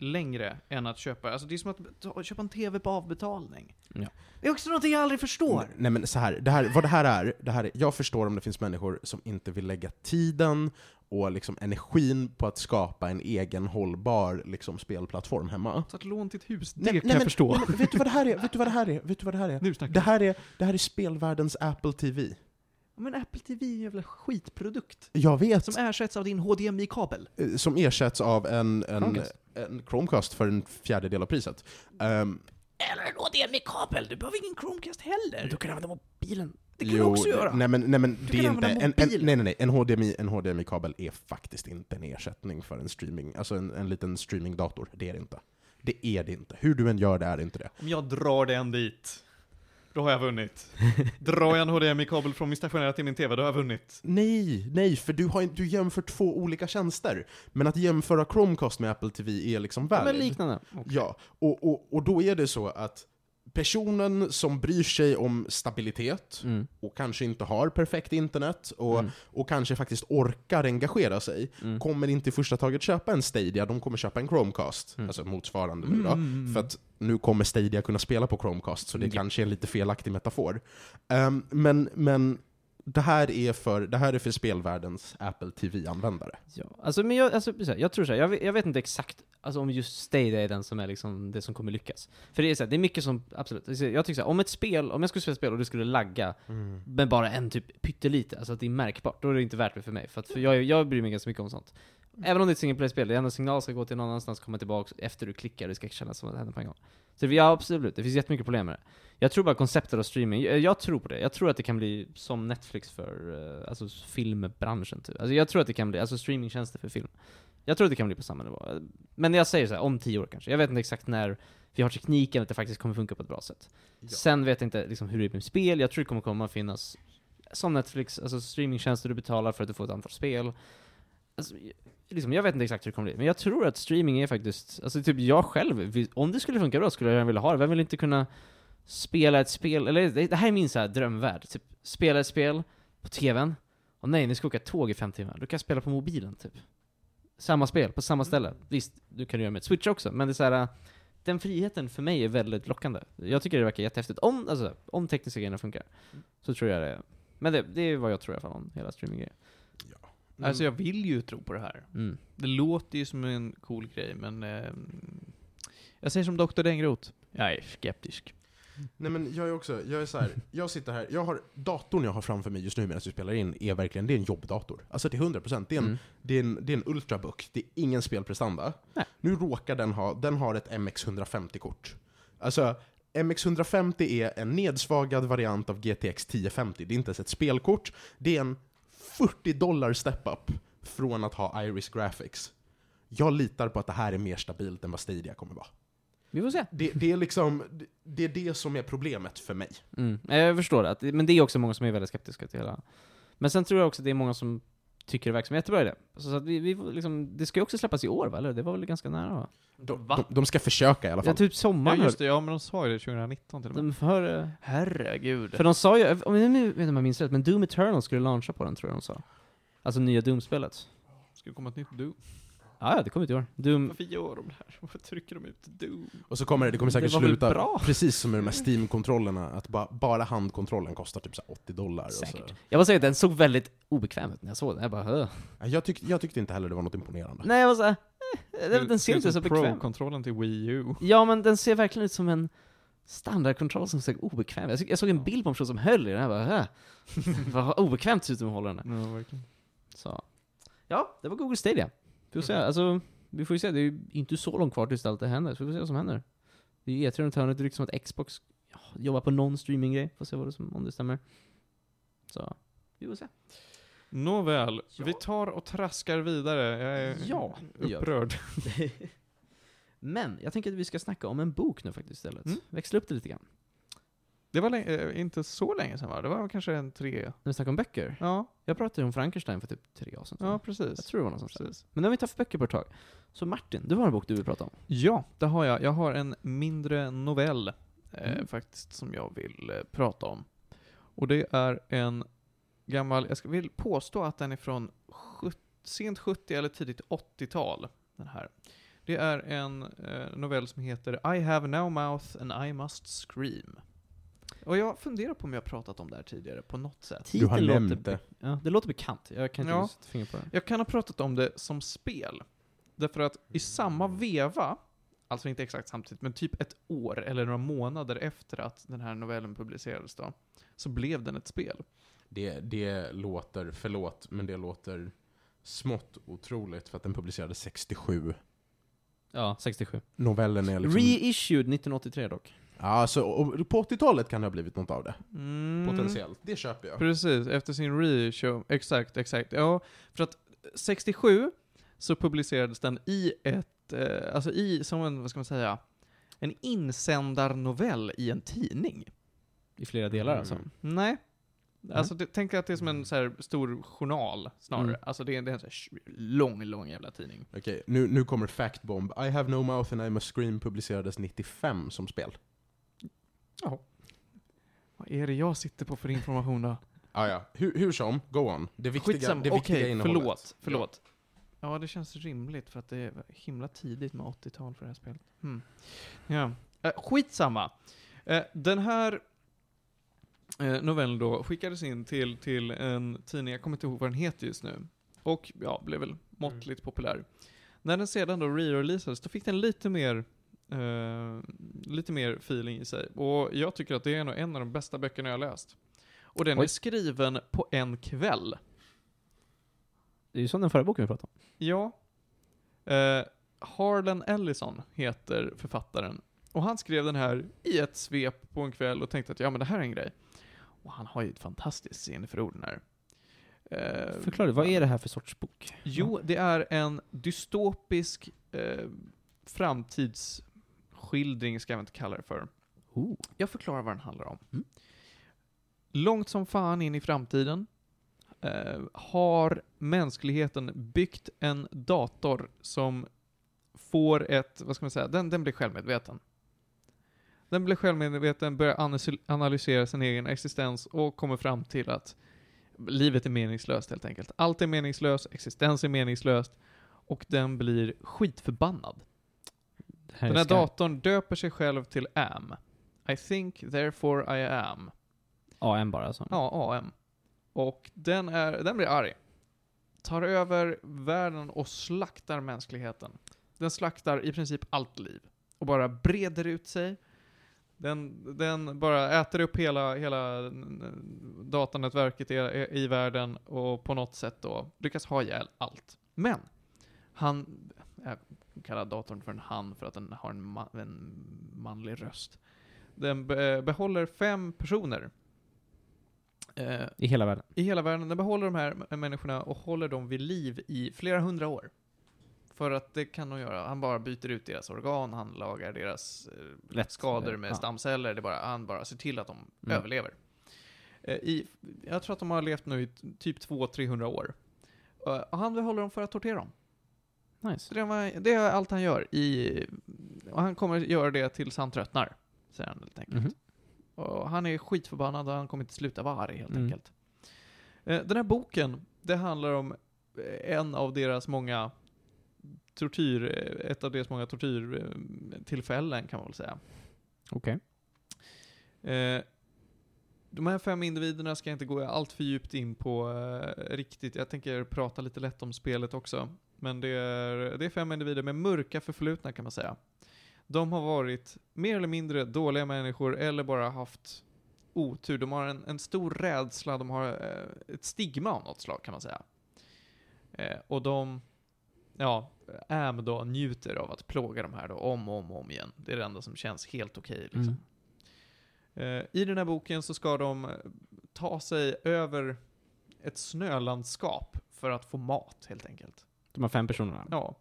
längre än att köpa, alltså det är som att köpa en TV på avbetalning. Ja. Det är också någonting jag aldrig förstår. Nej men så här, det här, vad det här är, det här är, jag förstår om det finns människor som inte vill lägga tiden och liksom energin på att skapa en egen hållbar liksom, spelplattform hemma. Ta ett lån till ett hus, det Nej, kan nej, jag men- förstå. Nej, men vet du vad det här är? Vet du vad det här är? Vet du vad det här är? nu Det här är, det här är spelvärldens Apple TV. Men Apple TV är en jävla skitprodukt. Jag vet, Som ersätts av din HDMI-kabel. eh, som ersätts av en, en, Chromecast. en Chromecast för en fjärdedel av priset. Ehm, Eller en HDMI-kabel, du behöver ingen Chromecast heller. Du kan använda mobilen. Det kan du också göra. Nej men, nej, men det kan är inte, använda en, en, nej nej nej, en HDMI, en HDMI-kabel är faktiskt inte en ersättning för en streaming, alltså en, en liten streamingdator. Det är det inte. Det är det inte. Hur du än gör det är det inte det. Om jag drar den dit, då har jag vunnit. drar jag en HDMI-kabel från min stationära till min TV, då har jag vunnit. Nej, nej, för du, har, inte- du jämför två olika tjänster. Men att jämföra Chromecast med Apple TV är liksom Men valid. liknande. Ja, och, och, och då är det så att personen som bryr sig om stabilitet Mm. och kanske inte har perfekt internet och, Mm. och kanske faktiskt orkar engagera sig Mm. kommer inte i första taget köpa en Stadia, de kommer köpa en Chromecast. Mm. Alltså motsvarande nu då. Mm. För att nu kommer Stadia kunna spela på Chromecast, så det Mm. kanske är en lite felaktig metafor. Ehm, men, men det här är för, det här är för spelvärldens Apple TV-användare. Ja, alltså, men jag, alltså, jag tror så här, jag, vet, jag vet inte exakt alltså, om just Stadia är den som är liksom det som kommer lyckas. För det är så här, det är mycket som, absolut, jag tycker så här, om ett spel, om jag skulle spela ett spel och det skulle lagga med bara en typ pyttelite, alltså att det är märkbart, då är det inte värt det för mig. För, att, för jag, jag bryr mig ganska mycket om sånt. Även om det är ett single play-spel, det är ändå signal ska gå till någon annanstans komma tillbaka efter du klickar, det ska kännas som att det händer på en gång. Så ja, absolut, det finns jättemycket problem med det. Jag tror bara konceptet av streaming, jag, jag tror på det. Jag tror att det kan bli som Netflix för eh, alltså filmbranschen typ. Alltså jag tror att det kan bli, alltså streamingtjänster för film. Jag tror att det kan bli på samma nivå. Men jag säger så här, om tio år kanske. Jag vet inte exakt när vi har tekniken att det faktiskt kommer funka på ett bra sätt. Ja. Sen vet jag inte liksom hur det blir med spel, jag tror det kommer komma att finnas som Netflix, alltså streamingtjänster du betalar för att du får ett antal spel. Alltså, liksom, jag vet inte exakt hur det kommer bli, men jag tror att streaming är faktiskt, alltså typ jag själv, om det skulle funka bra skulle jag gärna vilja ha det. Vem vill inte kunna spela ett spel, eller det, här är min så här drömvärld, typ spela ett spel på TVn, och nej, ni ska åka tåg i fem timmar, då kan jag spela på mobilen typ. Samma spel, på samma ställe. Visst, du kan göra med ett switch också, men det är så här. Den friheten för mig är väldigt lockande. Jag tycker det verkar jättehäftigt. Om, alltså, om tekniska grejerna funkar, så tror jag det. Men det, det är vad jag tror i alla fall om hela streaminggrejen. Alltså jag vill ju tro på det här. Mm. Det låter ju som en cool grej, men... Eh, jag säger som Dr. Dengroth. Jag är skeptisk. Nej men jag är också, jag är så här, jag sitter här, jag har, datorn jag har framför mig just nu medan vi spelar in är verkligen, det är en jobbdator. Alltså till 100%, det är en, Mm. det är en, det är en ultrabook, det är ingen spelprestanda. Nej. Nu råkar den ha, den har ett MX150-kort. Alltså, MX150 är en nedsvagad variant av GTX 1050. Det är inte ens ett spelkort, det är en 40 dollar step-up från att ha Iris Graphics. Jag litar på att det här är mer stabilt än vad Stadia kommer vara. Vi får se. Det, det är liksom, det- det är det som är problemet för mig. Mm. Jag förstår det, men det är också många som är väldigt skeptiska till hela... Men sen tror jag också att det är många som tycker det verkar som en jättebra idé. Så att vi, vi får liksom, det ska ju också släppas i år va? Eller? Det var väl ganska nära va? De, Va? de, de ska försöka i alla Ja, fall. typ Ja sommaren. just det, ja men de sa ju det 2019 till och med. de för, eh, Herregud. för de sa ju, om jag nu vet inte om jag minns rätt, men Doom Eternal skulle launcha på den tror jag de sa. Alltså nya Doom-spelet. Ska det komma ett nytt Doom? Ja, ja, det kommer ut i år. Doom... Varför gör de det här? Varför trycker de ut Doom? Och så kommer det, det kommer säkert Det sluta bra. precis som med de här Steam-kontrollerna, att ba, bara handkontrollen kostar typ så här 80 dollar. Och så. Säkert. Jag var säga att den såg väldigt obekväm ut när jag såg den. Jag bara, Hö. Ja, Jag, tyck, jag tyckte inte heller det var något imponerande. Nej, jag var såhär, eh, den, den ser inte så bekväm ut. Pro-kontrollen till Wii U. Ja, men den ser verkligen ut som en standardkontroll som ser obekväm ut. Jag, såg- jag såg en bild på en person som höll i den, jag bara, Hö. Vad obekvämt det ser ut att hålla den. Ja, verkligen. Så. Ja, det var Google Stadia. Vi får se, alltså, vi får ju se, det är ju inte så långt kvar tills allt det händer, så vi får se vad som händer. Det är ju E3 runt hörnet, det ryktas som att Xbox ja, jobbar på någon streaminggrej, får se vad det som, om det stämmer. Så, vi får se. Nåväl, Ja. vi tar och traskar vidare. Jag är Ja, upprörd. Men, jag tänker att vi ska snacka om en bok nu faktiskt istället. Mm. Växla upp det lite grann. Det var länge, eh, inte så länge sedan va? Det var kanske en tre... När vi snackar om böcker. Ja, Jag pratade om Frankenstein för typ tre år sedan. ja Jag precis. tror det var någonstans precis. Men nu har vi inte haft böcker på ett tag. Så Martin, du har en bok du vill prata om. Ja, det har jag. Jag har en mindre novell eh, Mm. faktiskt som jag vill eh, prata om. Och det är en gammal, jag ska, vill påstå att den är från sent 70 eller tidigt 80-tal. Den här. Det är en eh, novell som heter I have no mouth and I must scream. Och jag funderar på om jag har pratat om det här tidigare på något sätt. Du har Titeln nämnt låter, det. Ja, det låter bekant. Jag kan inte Ja. sätta fingret på det. Jag kan ha pratat om det som spel. Därför att i samma veva, alltså inte exakt samtidigt, men typ ett år eller några månader efter att den här novellen publicerades då, så blev den ett spel. Det, det låter, förlåt, men det låter smått otroligt för att den publicerades 67. Ja, 67. Novellen är liksom... Reissued 1983 dock. Ja, så, och på 80-talet kan det ha blivit något av det. Mm, Potentiellt. Det köper jag. Precis, efter sin reissue. Exakt, exakt. Ja, för att 67 så publicerades den i ett, eh, alltså i, som en, vad ska man säga, en insändarnovell i en tidning. I flera delar alltså. Mm. Nej. Alltså, det, tänk att det är som en så här stor journal, snarare. Mm. Alltså, det är, det är en så här sh- lång, lång jävla tidning. Okej, nu, nu kommer Fact Bomb. I have no mouth and I must scream publicerades 95 som spel. Ja. Vad är det jag sitter på för information då? Ah, ja, hur, hur som, go on. Det viktiga, Skitsamma, det viktiga okej, innehållet. förlåt, förlåt. Ja. det känns rimligt för att det är himla tidigt med 80-tal för det här spelet. Hmm. Ja. Eh, skitsamma. Eh, den här eh, novellen då skickades in till, till en tidning, jag kommer inte ihåg vad den heter just nu. Och ja, blev väl måttligt populär. När den sedan då re-releasades, då fick den lite mer eh, lite mer feeling i sig. Och jag tycker att det är nog en av de bästa böckerna jag har läst. Och den Oj. är skriven på en kväll. Det är ju som den förra boken vi pratade om. Ja. Eh, Harlan Ellison heter författaren. Och han skrev den här i ett svep på en kväll och tänkte att ja men det här är en grej. Och han har ju ett fantastiskt sinne för orden här. Eh, Förklara, vad är det här för sorts bok? Jo, det är en dystopisk eh, framtidsskildring, ska jag inte kalla det för. Oh. Jag förklarar vad den handlar om. Mm. Långt som fan in i framtiden eh, har mänskligheten byggt en dator som får ett, vad ska man säga, den, den blir självmedveten. Den blir självmedveten, börjar analys- analysera sin egen existens och kommer fram till att livet är meningslöst helt enkelt. Allt är meningslöst, existens är meningslöst och den blir skitförbannad. Här Den är här datorn döper sig själv till AM. I think, therefore I am. AM bara alltså. Ja, AM. Och den, är, den blir arg. Tar över världen och slaktar mänskligheten. Den slaktar i princip allt liv. Och bara breder ut sig. Den, den bara äter upp hela, hela datanätverket i, i världen och på något sätt då lyckas ha ihjäl allt. Men, han, jag kallar datorn för en han för att den har en, ma, en manlig röst. Den be- behåller fem personer. Eh, I hela världen. i hela världen. Den behåller de här människorna och håller dem vid liv i flera hundra år. För att det kan de göra. Han bara byter ut deras organ, han lagar deras eh, Lätt. skador med Ja. stamceller. Det bara, han bara ser till att de Mm. överlever. Eh, I, jag tror att de har levt nu i typ 200-300 år. Eh, Och han behåller dem för att tortera dem. Nice. Det, var, det är allt han gör. I, och han kommer göra det tills han tröttnar. Säger han helt enkelt. Mhm. Och han är skitförbannad och han kommer inte sluta vara arg helt Mm. enkelt. Eh, Den här boken, det handlar om eh, en av deras många tortyr, eh, ett av deras många tortyrtillfällen kan man väl säga. Okej. Eh, De här fem individerna ska jag inte gå allt för djupt in på riktigt. Jag tänker prata lite lätt om spelet också. Men det är, det är fem individer med mörka förflutna kan man säga. De har varit mer eller mindre dåliga människor eller bara haft otur. De har en, en stor rädsla, de har eh, ett stigma av något slag kan man säga. Eh, och de, ja, Am då njuter av att plåga de här då om och om, och om igen. Det är det enda som känns helt okej liksom. Mm. Eh, I den här boken så ska de ta sig över ett snölandskap för att få mat helt enkelt. De här fem personerna. Ja.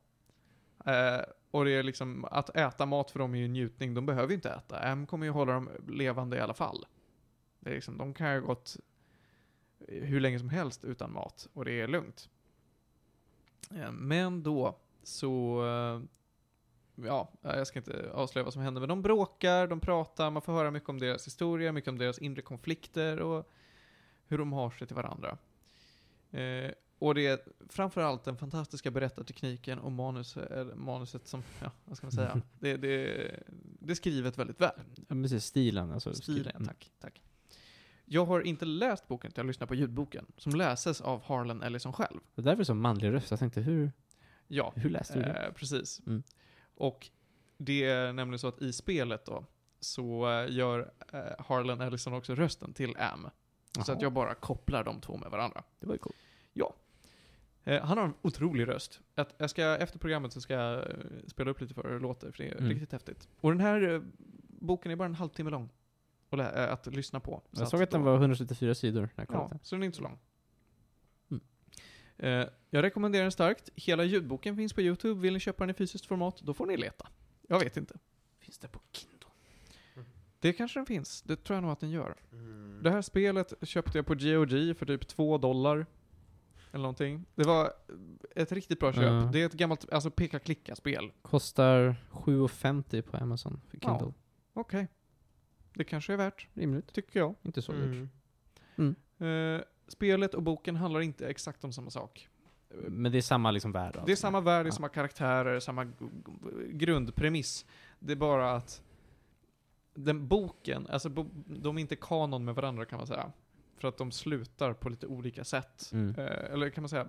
Eh, och det är liksom, att äta mat för dem är ju en njutning, de behöver ju inte äta. M kommer ju hålla dem levande i alla fall. Det är liksom, de kan ju ha gått hur länge som helst utan mat, och det är lugnt. Eh, men då så, eh, ja, eh, jag ska inte avslöja vad som händer, men de bråkar, de pratar, man får höra mycket om deras historia, mycket om deras inre konflikter och hur de har sig till varandra. Eh, och det är framförallt den fantastiska berättartekniken och manus, eller manuset som, ja, vad ska man säga? Det, det, det är skrivet väldigt väl. Ja, precis. Stilen. Alltså, Stilen, Mm. tack, tack. Jag har inte läst boken, jag lyssnar på ljudboken, som läses av Harlan Ellison själv. Det är därför så manlig röst. Jag tänkte, hur, Ja, hur läste du det? eh, precis. Mm. Och det är nämligen så att i spelet då, så eh, gör eh, Harlan Ellison också rösten till Am. Så Jaha. att jag bara kopplar de två med varandra. Det var ju coolt. Eh, han har en otrolig röst. Att jag ska, efter programmet så ska jag eh, spela upp lite för hur det låter, för det är Mm. riktigt häftigt. Och den här eh, boken är bara en halvtimme lång att, lä- eh, att lyssna på. Så Jag såg att den då- var 134 sidor när jag Ja, så den är inte så lång. Mm. Eh, jag rekommenderar den starkt. Hela ljudboken finns på YouTube. Vill ni köpa den i fysiskt format, då får ni leta. Jag vet inte. Finns det på Kindle? Det kanske den finns. Det tror jag nog att den gör. Mm. Det här spelet köpte jag på GOG för typ 2 dollar. Eller någonting. Det var ett riktigt bra köp. Ja. Det är ett gammalt, alltså peka-klicka-spel. Kostar 7,50 på Amazon för Ja. Kindle. Okej. Det kanske är värt, Rimligt. tycker jag. Inte så dyrt. Mm. Eh, spelet och boken handlar inte exakt om samma sak. Men det är samma liksom värld? Det är alltså. samma värld, det är Ja. samma karaktärer, samma grundpremiss. Det är bara att den boken, alltså bo, de är inte kanon med varandra kan man säga. För att de slutar på lite olika sätt. Mm. Eh, eller kan man säga,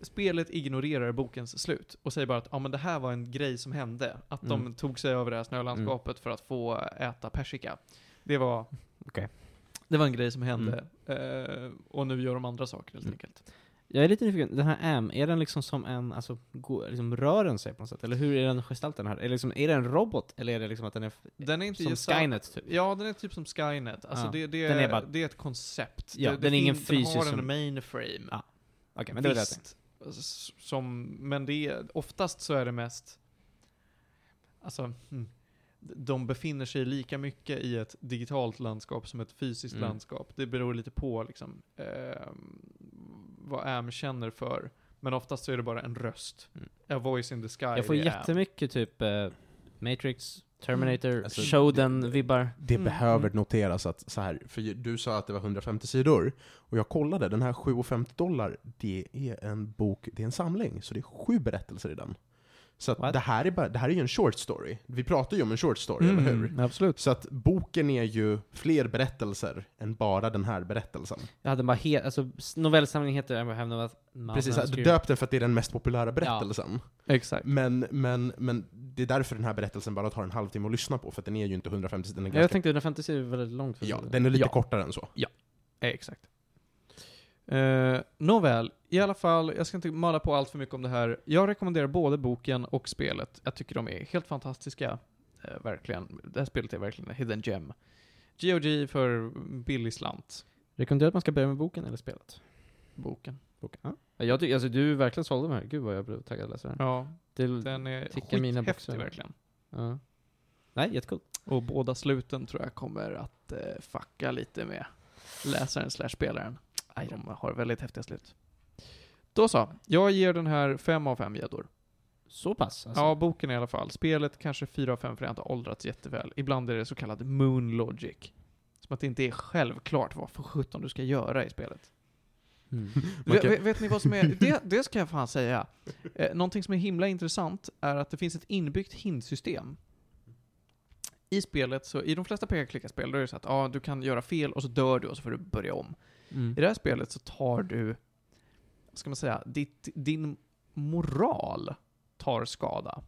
spelet ignorerar bokens slut och säger bara att ja, men det här var en grej som hände. Att de Mm. tog sig över det här snölandskapet för att få äta persika. Det var, Okej. det var en grej som hände. Eh, och nu gör de andra saker helt Mm. enkelt. Jag är lite nyfiken, den här Am, är den liksom som en, alltså, gå, liksom rör den sig på något sätt? Eller hur är den gestalten här? Är det, liksom, är det en robot? Eller är det liksom att den är Den är inte som gestalt- Skynet typ? Ja, den är typ som Skynet. Alltså Ja. det, det, Den är, är bara- det är ett koncept. Ja, det, den är ingen fin- Den fysisk har en som- mainframe. Ja, Okej, men det var det jag. Visst, som, men det är, oftast så är det mest, alltså, hmm, de befinner sig lika mycket i ett digitalt landskap som ett fysiskt Mm. landskap. Det beror lite på liksom, ehm, vad Am känner för. Men oftast så är det bara en röst. Mm. A voice in the sky. Jag får jättemycket typ eh, Matrix, Terminator, Alltså, Shodan-vibbar. Det Mm, behöver mm. noteras att så här, för du sa att det var 150 sidor, och jag kollade, den här 7,50 dollar, det är en bok, det är en samling, så det är sju berättelser i den. Så att What? det här, är bara, det här är ju en short story. Vi pratar ju om en short story, Mm. eller hur? Absolut. Så att boken är ju fler berättelser än bara den här berättelsen. Jag hade bara helt, alltså novellsamlingen heter no mouth Precis, du döpte den för att det är den mest populära berättelsen. Exakt. Men, men, men det är därför den här berättelsen bara tar en halvtimme att lyssna på, för att den är ju inte 150 sidor, den är Jag tänkte 150 sidor är väldigt långt för Ja, den är lite Ja. kortare än så. Eh, Exakt. Uh, Nåväl, i alla fall, jag ska inte mala på allt för mycket om det här. Jag rekommenderar både boken och spelet. Jag tycker de är helt fantastiska. Eh, verkligen. Det här spelet är verkligen en hidden gem. GOG för billig slant. Rekommenderar att man ska börja med boken eller spelet? Boken. Boken. Ja. Jag tycker, alltså du verkligen sålde mig. Gud vad jag blev taggad att läsa den. Ja, Det, den är skithäftig verkligen. ja. Nej, jättekul. Och båda sluten tror jag kommer att eh, fucka lite med läsaren slash spelaren. De har väldigt häftiga slut. Då så. Jag ger den här fem av fem gäddor. Så pass? Alltså. Ja, boken i alla fall. Spelet kanske fyra av fem för det har inte åldrats jätteväl. Ibland är det så kallad moon logic. Som att det inte är självklart vad för sjutton du ska göra i spelet. Mm. Kan- vet, vet ni vad som är, det, det ska jag fan säga. Eh, någonting som är himla intressant är att det finns ett inbyggt hintsystem. I spelet, så i de flesta peka-klicka-spel, då är det så att ja, du kan göra fel och så dör du och så får du börja om. Mm. I det här spelet så tar du, vad ska man säga, ditt, din moral tar skada.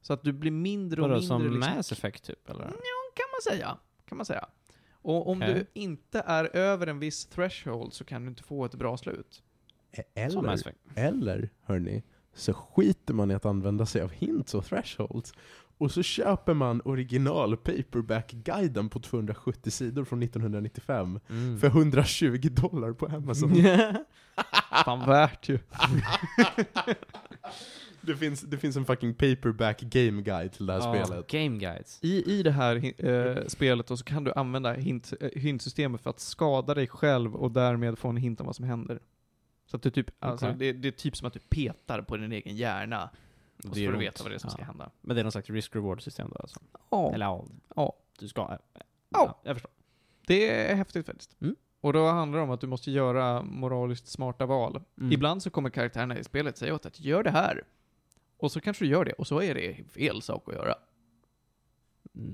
Så att du blir mindre och Vadå, mindre som liksom, Mass Effect typ, eller? kan man säga. Kan man säga. Och om Okej. du inte är över en viss threshold så kan du inte få ett bra slut. Som Eller, eller, hörni, så skiter man i att använda sig av hints och thresholds. Och så köper man original paperback-guiden på 270 sidor från 1995 Mm. för 120 dollar på Amazon. Fan värt ju. det, finns, det finns en fucking paperback game guide till det här Ja, spelet. Game guides. I, I det här eh, spelet och så kan du använda hint, eh, hintsystemet för att skada dig själv och därmed få en hint om vad som händer. Så att du typ, alltså, Okej. det, det är typ som att du petar på din egen hjärna. Och så får du veta vad det är som Ja. ska hända. Men det är någon slags risk-reward-system då alltså? Ja. Eller ja, Ja. du ska... Ja, Ja. jag förstår. Det är häftigt faktiskt. Mm. Och då handlar det om att du måste göra moraliskt smarta val. Mm. Ibland så kommer karaktärerna i spelet säga åt dig att gör det här. Och så kanske du gör det, och så är det fel sak att göra.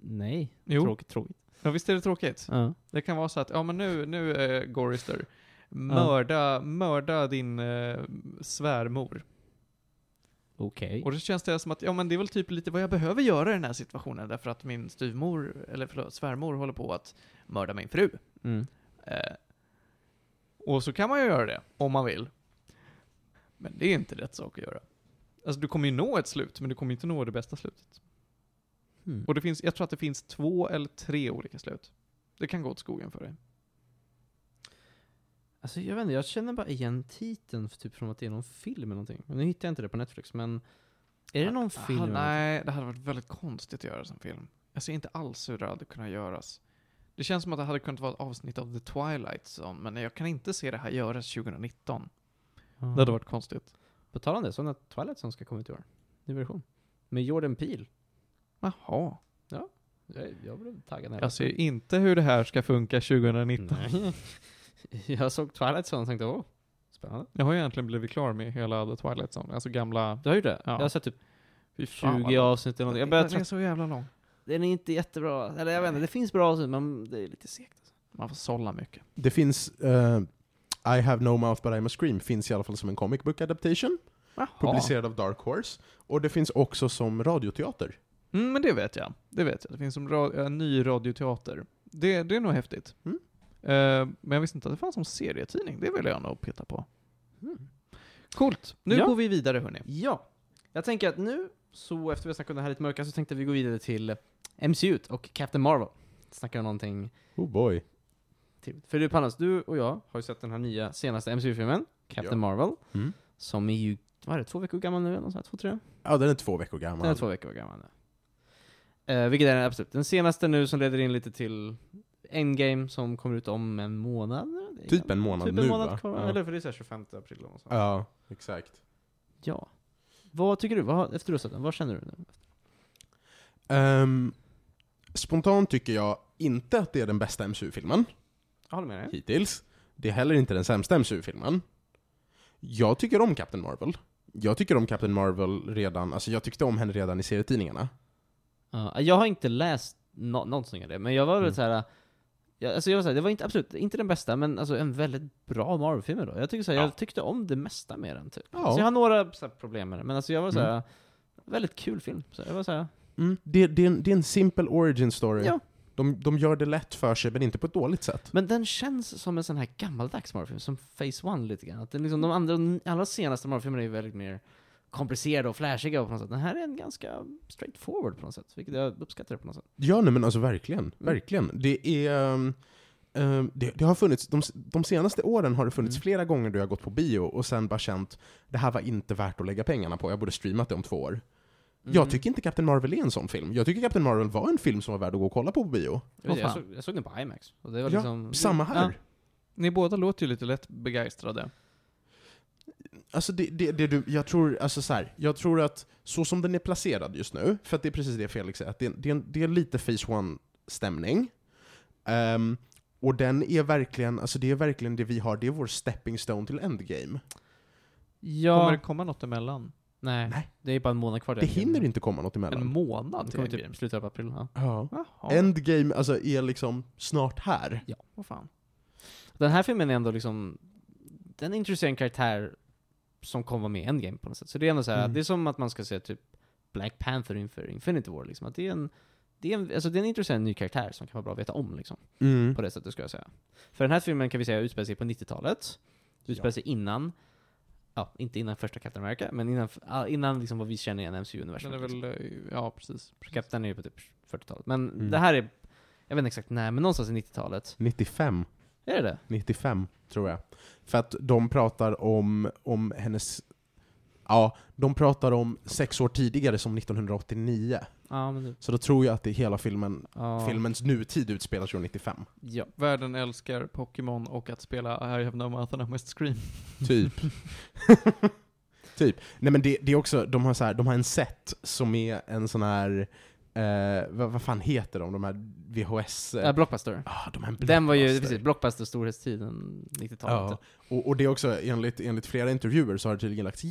Nej. Jo. Tråkigt, tråkigt. Ja, visst är det tråkigt? Ja. Det kan vara så att, ja men nu, nu är Gorister, mörda, mörda din eh, svärmor. Okej. Och då känns det som att, ja men det är väl typ lite vad jag behöver göra i den här situationen, därför att min styvmor, eller förlåt, svärmor håller på att mörda min fru. Mm. Eh, och så kan man ju göra det, om man vill. Men det är inte rätt sak att göra. Alltså du kommer ju nå ett slut, men du kommer inte nå det bästa slutet. Mm. Och det finns, jag tror att det finns två eller tre olika slut. Det kan gå åt skogen för dig. Alltså jag vet inte, jag känner bara igen titeln för typ från att det är någon film eller någonting. Men nu hittar jag inte det på Netflix, men... Är det någon Ah, film? eller nej, det hade varit väldigt konstigt att göra som film. Jag ser inte alls hur det hade kunnat göras. Det känns som att det hade kunnat vara ett avsnitt av The Twilight Zone, men jag kan inte se det här göras 2019. någonting? Det hade varit konstigt. På tal om det, så när Twilight som ska komma ut i år. Ny version. Med Jordan Peele. Jaha. Jag, jag blev taggad Jag ser inte hur det här ska funka 2019. Jag såg Twilight Zone och tänkte åh, spännande. Jag har ju egentligen blivit klar med hela The Twilight Zone, alltså gamla... Du har gjort det? Ja. Jag har sett typ Fy fan, 20 vad lång. avsnitt eller någonting. Jag börjar Den är så jävla lång. Den är inte jättebra. Eller jag vet inte, det finns bra avsnitt men det är lite segt. Alltså. Man får sålla mycket. Det finns eh, I have no mouth but I must scream, finns i alla fall som en comic book adaptation, Jaha. publicerad av Dark Horse. Och det finns också som radioteater. Mm, men det vet jag. Det vet jag. Det finns en, ra- en ny radioteater. Det, det är nog häftigt. Mm. Eh, men jag visste inte att det fanns som serietidning. Det vill jag nog peta på. Coolt. Nu Ja. går vi vidare hörni. Ja. Jag tänker att nu, så efter vi har snackat om det här lite mörka, så tänkte vi gå vidare till MCU och Captain Marvel. Snacka om någonting Oh boy. trevligt. För du Panos, du och jag har ju sett den här nya senaste MCU-filmen, Captain Ja. Marvel, Mm. som är ju, vad är det, två veckor gammal nu eller något sånt här, två, tre? Ja, den är två veckor gammal. Den är två veckor gammal nu. Eh, vilket är den absolut den senaste nu som leder in lite till Endgame som kommer ut om en månad. Typ en månad typ nu, en månad va? kvar, Ja. eller för det är så här 25 april eller sånt. Ja, exakt. Ja. Vad tycker du? Vad, efter du har sett den, vad känner du nu? Ehm, spontant tycker jag inte att det är den bästa MCU-filmen Jag håller med dig. hittills. Det är heller inte den sämsta MCU-filmen. Jag tycker om Captain Marvel. Jag tycker om Captain Marvel redan, alltså jag tyckte om henne redan i serietidningarna. Ja, jag har inte läst no någonting av det, men jag var väl Mm. så här. Jag, alltså jag var så här, det var inte, absolut inte den bästa, men alltså en väldigt bra Marvel-film då. Jag, tycker så här, Ja. jag tyckte om det mesta med den typ. Ja. Så jag har några så här, problem med den, men alltså jag var så här, Mm. väldigt kul film. Så jag var så här, Mm. Det, det, är en, det är en simple origin story. Ja. De, de gör det lätt för sig, men inte på ett dåligt sätt. Men den känns som en sån här gammaldags Marvel-film, som Phase One lite grann. Att den liksom, de andra, de allra senaste Marvel-filmerna är väldigt mer komplicerade och flashiga på något sätt. Den här är en ganska straightforward på något sätt, vilket jag uppskattar på något sätt. Ja, nej men alltså verkligen. Verkligen. Det är... um, det, det har funnits, de, de senaste åren har det funnits Mm. flera gånger då jag har gått på bio och sen bara känt det här var inte värt att lägga pengarna på, jag borde streamat det om två år. Jag Mm. tycker inte Captain Marvel är en sån film. Jag tycker Captain Marvel var en film som var värd att gå och kolla på på bio. Jag, vet, jag, fan. såg, jag såg den på IMAX. Och det var Ja, liksom, Samma här. Ja. Ni båda låter ju lite lätt begeistrade. Alltså det, det, det du, jag tror, alltså så här, jag tror att så som den är placerad just nu, för att det är precis det Felix säger, att det, det, är en- det är lite Phase One-stämning. Ehm, och den är verkligen, alltså det är verkligen det vi har, det är vår stepping stone till Endgame. Ja, Kommer det komma något emellan? nej, Nej. Det är bara en månad kvar. Det hinner inte komma något En emellan. månad Det till kommer typ slutet av april. Ja. Endgame alltså, är liksom snart här. ja, vad fan. Den här filmen är ändå liksom, den introducerar en karaktär som kommer vara med i Endgame på något sätt. Så det är ändå så här, Mm. det är som att man ska se typ Black Panther inför Infinity War liksom. Att det är en, det är en, alltså den introducerar en ny karaktär som kan vara bra att veta om liksom. Mm. På det sättet ska jag säga. För den här filmen kan vi säga utspelar sig på 90-talet. Utspelar Ja. sig innan, ja, inte innan första Captain America, men innan, innan liksom vad vi känner igen MCU-universum. Den är väl, eh, ja precis. Captain är ju på typ 40-talet. Men Mm. det här är, jag vet inte exakt när, men någonstans i 90-talet. 95. Är det det? 95, tror jag. För att de pratar om, om hennes... Ja, de pratar om sex år tidigare som 1989. Ja, men det, Så då tror jag att det hela filmen, ja. filmens nutid utspelar sig år 95. Ja. Världen älskar Pokémon och att spela I have no mouth and I must scream. Typ. typ. Nej men det, det är också, de har, så här, de har en set som är en sån här, eh, vad, vad fan heter de? De här VHS... Ja, Blockbuster. ah, de här Den var ju, Blockbuster. precis, Blockbuster storhetstiden, 90-talet. Ja, och, och det är också, enligt, enligt flera intervjuer så har det tydligen lagts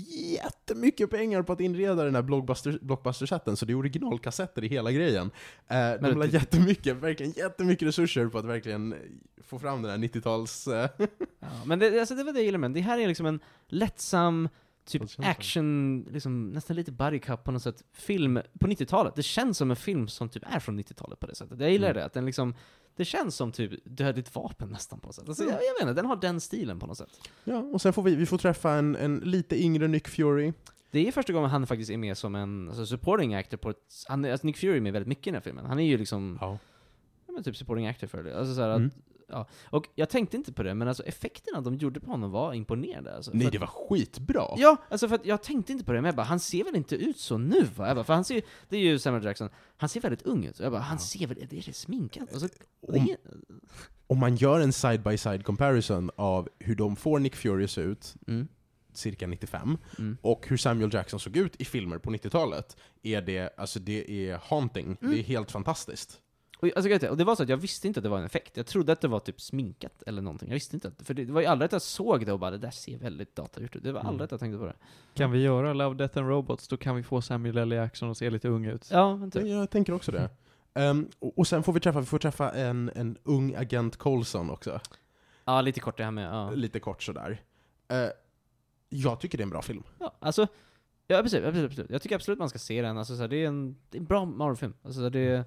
jättemycket pengar på att inreda den här blockbuster, blockbuster-chatten, så det är originalkassetter i hela grejen. Eh, de Men la jättemycket, verkligen jättemycket resurser på att verkligen få fram den här 90-tals... Eh, Ja, men det, alltså det var det jag gillade med. Det här är liksom en lättsam, typ action, liksom nästan lite buddy cup på något sätt, film på 90-talet. Det känns som en film som typ är från 90-talet på det sättet. Jag gillar Mm. det, att den liksom, det känns som typ dödligt vapen nästan på något sätt. Alltså, Mm. jag, jag vet inte, den har den stilen på något sätt. ja, och sen får vi, vi får träffa en, en lite yngre Nick Fury. Det är första gången han faktiskt är med som en alltså, supporting actor på ett, han, alltså Nick Fury är med väldigt mycket i den här filmen. Han är ju liksom, Ja. ja, men typ supporting actor för det. Alltså, så här, att, Mm. Ja. Och jag tänkte inte på det, men alltså effekterna de gjorde på honom var imponerande. Alltså, Nej, att- det var skitbra! Ja, alltså för att jag tänkte inte på det, men jag bara, han ser väl inte ut så nu va? Jag bara, för han ser det är ju Samuel Jackson, han ser väldigt ung ut. Jag bara, han ser väl, är det sminkat? Alltså, Om- det Om man gör en side-by-side comparison av hur de får Nick Fury se ut, mm, cirka 95, mm. och hur Samuel Jackson såg ut i filmer på 90-talet, är det, alltså det är haunting. Mm. Det är helt fantastiskt. Och, alltså, och det var så att jag visste inte att det var en effekt. Jag trodde att det var typ sminkat eller någonting. Jag visste inte att, för det, det var ju aldrig att jag såg det och bara, det där ser väldigt datagjort ut. Det var Mm. aldrig att jag tänkte på det. Kan vi göra Love, Death and Robots, då kan vi få Samuel L. Jackson att se lite ung ut. Ja, men typ. Jag tänker också det. Ehm, och, och sen får vi träffa, vi får träffa en, en ung agent Coulson också. Ja, lite kort det här med, ja. Lite kort sådär. Uh, jag tycker det är en bra film. ja alltså, ja precis, absolut, absolut. Jag tycker absolut man ska se den. Alltså, så här, det, är en, det är en bra Marvel-film. Alltså, det,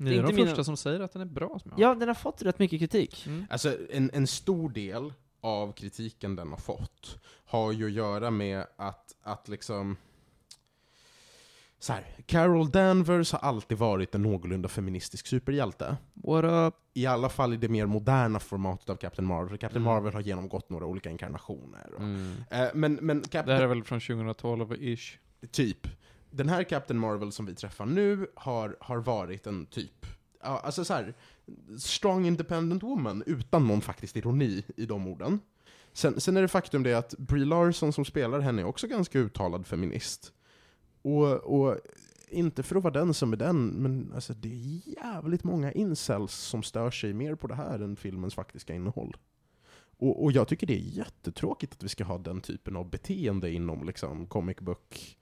Ni Det är är de mina- första som säger att den är bra. Som ja, den har fått rätt mycket kritik. Mm. Alltså en, en stor del av kritiken den har fått har ju att göra med att, att liksom så här, Carol Danvers har alltid varit en någorlunda feministisk superhjälte. What up? I alla fall i det mer moderna formatet av Captain Marvel. För Captain Mm. Marvel har genomgått några olika inkarnationer. Och, Mm. eh, men, men Det Captain, här är väl från 2012-ish? typ. Den här Captain Marvel som vi träffar nu har, har varit en typ, alltså så här, strong independent woman utan någon faktisk ironi i de orden. Sen, sen är det faktum det att Brie Larson som spelar henne är också ganska uttalad feminist. Och, och inte för att vara den som är den, men alltså det är jävligt många incels som stör sig mer på det här än filmens faktiska innehåll. Och, och jag tycker det är jättetråkigt att vi ska ha den typen av beteende inom liksom comic book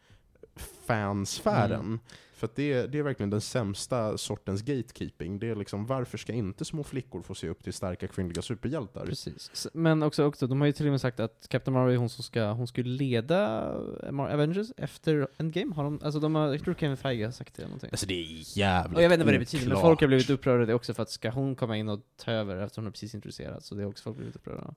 fansfären. Mm. För att det, det är verkligen den sämsta sortens gatekeeping. Det är liksom, varför ska inte små flickor få se upp till starka kvinnliga superhjältar? Precis. Men också, också, de har ju till och med sagt att Captain Marvel är hon som ska, hon skulle leda Avengers efter Endgame. Har de, alltså de har, jag tror Kevin Feige har sagt det eller någonting. Alltså det är jävligt Och jag vet inte vad det betyder, men oklart. folk har blivit upprörda det också för att ska hon komma in och ta över eftersom hon är precis introducerad, så det har också folk blivit upprörda av.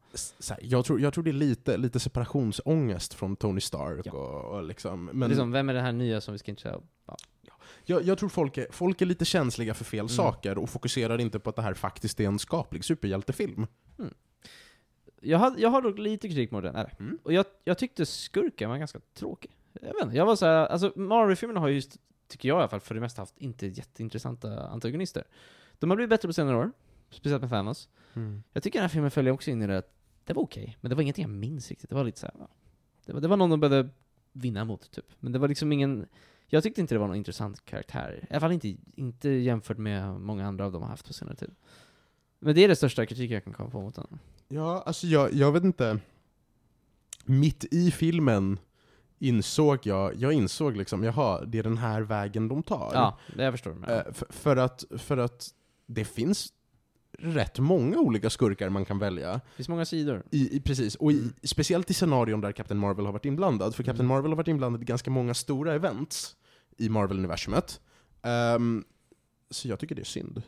Här, jag, tror, jag tror det är lite, lite separationsångest från Tony Stark Ja. och, och liksom, Men men liksom, vem är det här nya som vi ska inte ja. Jag, jag tror folk är, folk är lite känsliga för fel Mm. saker och fokuserar inte på att det här faktiskt är en skaplig superhjältefilm. jag, hade, jag har dock lite kritik mot den, eller? Mm. Och jag, jag tyckte skurken var ganska tråkig. Jag vet inte, jag var såhär, alltså Marvel-filmerna har ju, tycker jag i alla fall, för det mesta haft inte jätteintressanta antagonister. De har blivit bättre på senare år, speciellt med Thanos. Jag tycker den här filmen följer också in i det att det var okej, men det var ingenting jag minns riktigt. Det var lite såhär, det, var, det var någon de behövde vinna mot, typ. Men det var liksom ingen, jag tyckte inte det var någon intressant karaktär. I alla fall inte, inte jämfört med många andra av dem har haft på senare tid. Men det är det största kritiken jag kan komma på mot den. Ja, alltså jag, jag vet inte. Mitt i filmen insåg jag, jag insåg liksom, jaha, det är den här vägen de tar. Ja, det jag förstår. Men, Eh, för, för, att, för att det finns rätt många olika skurkar man kan välja. det finns många sidor. I, i, precis, och i, Mm. speciellt i scenarion där Captain Marvel har varit inblandad. För Captain Mm. Marvel har varit inblandad i ganska många stora events i Marvel-universumet. Ehm, så jag tycker det är synd.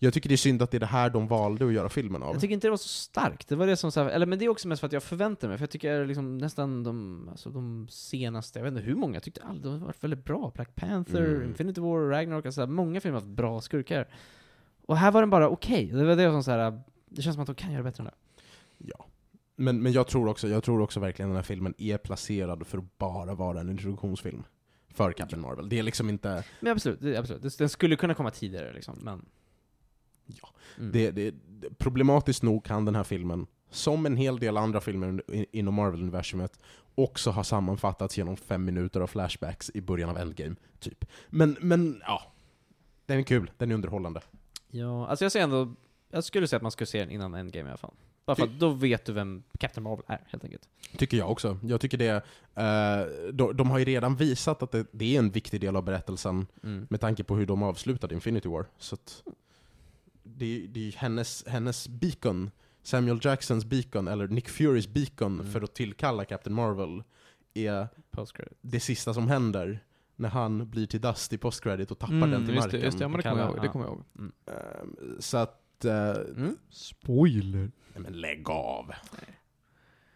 Jag tycker det är synd att det är det här de valde att göra filmen av. Jag tycker inte det var så starkt. Det var det som så här, eller men det är också mest för att jag förväntar mig, för jag tycker liksom nästan de, alltså de senaste, jag vet inte hur många, jag tyckte alla de har varit väldigt bra. Black Panther, Mm. Infinity War, Ragnarok, alltså många filmer har haft bra skurkar. Och här var den bara okej. Det var det som så här, det känns som att de kan göra bättre än det. Ja. Men, men jag, tror också, jag tror också verkligen den här filmen är placerad för att bara vara en introduktionsfilm. För Captain Marvel. Det är liksom inte... Men absolut, det, absolut. Den skulle kunna komma tidigare liksom, men... Ja. Mm. Det, det, problematiskt nog kan den här filmen, som en hel del andra filmer inom Marvel-universumet, också ha sammanfattats genom fem minuter av flashbacks i början av Endgame, typ. Men, men ja. Den är kul, den är underhållande. Ja, alltså jag säger ändå, jag skulle säga att man skulle se den innan Endgame i alla fall. Bara för att då vet du vem Captain Marvel är, helt enkelt. Tycker jag också. Jag tycker det, eh, de, de har ju redan visat att det, det är en viktig del av berättelsen Mm. med tanke på hur de avslutade Infinity War. Så att det, det är ju hennes, hennes beacon, Samuel Jacksons beacon, eller Nick Furys beacon Mm. för att tillkalla Captain Marvel, är Post-credit. det sista som händer när han blir till dust i postcredit och tappar Mm, den till just marken. det, just det, ja, men det kommer jag ihåg. Det kommer jag ihåg. Mm. Ehm, så att... eh, Mm. Spoiler? Nej men lägg av.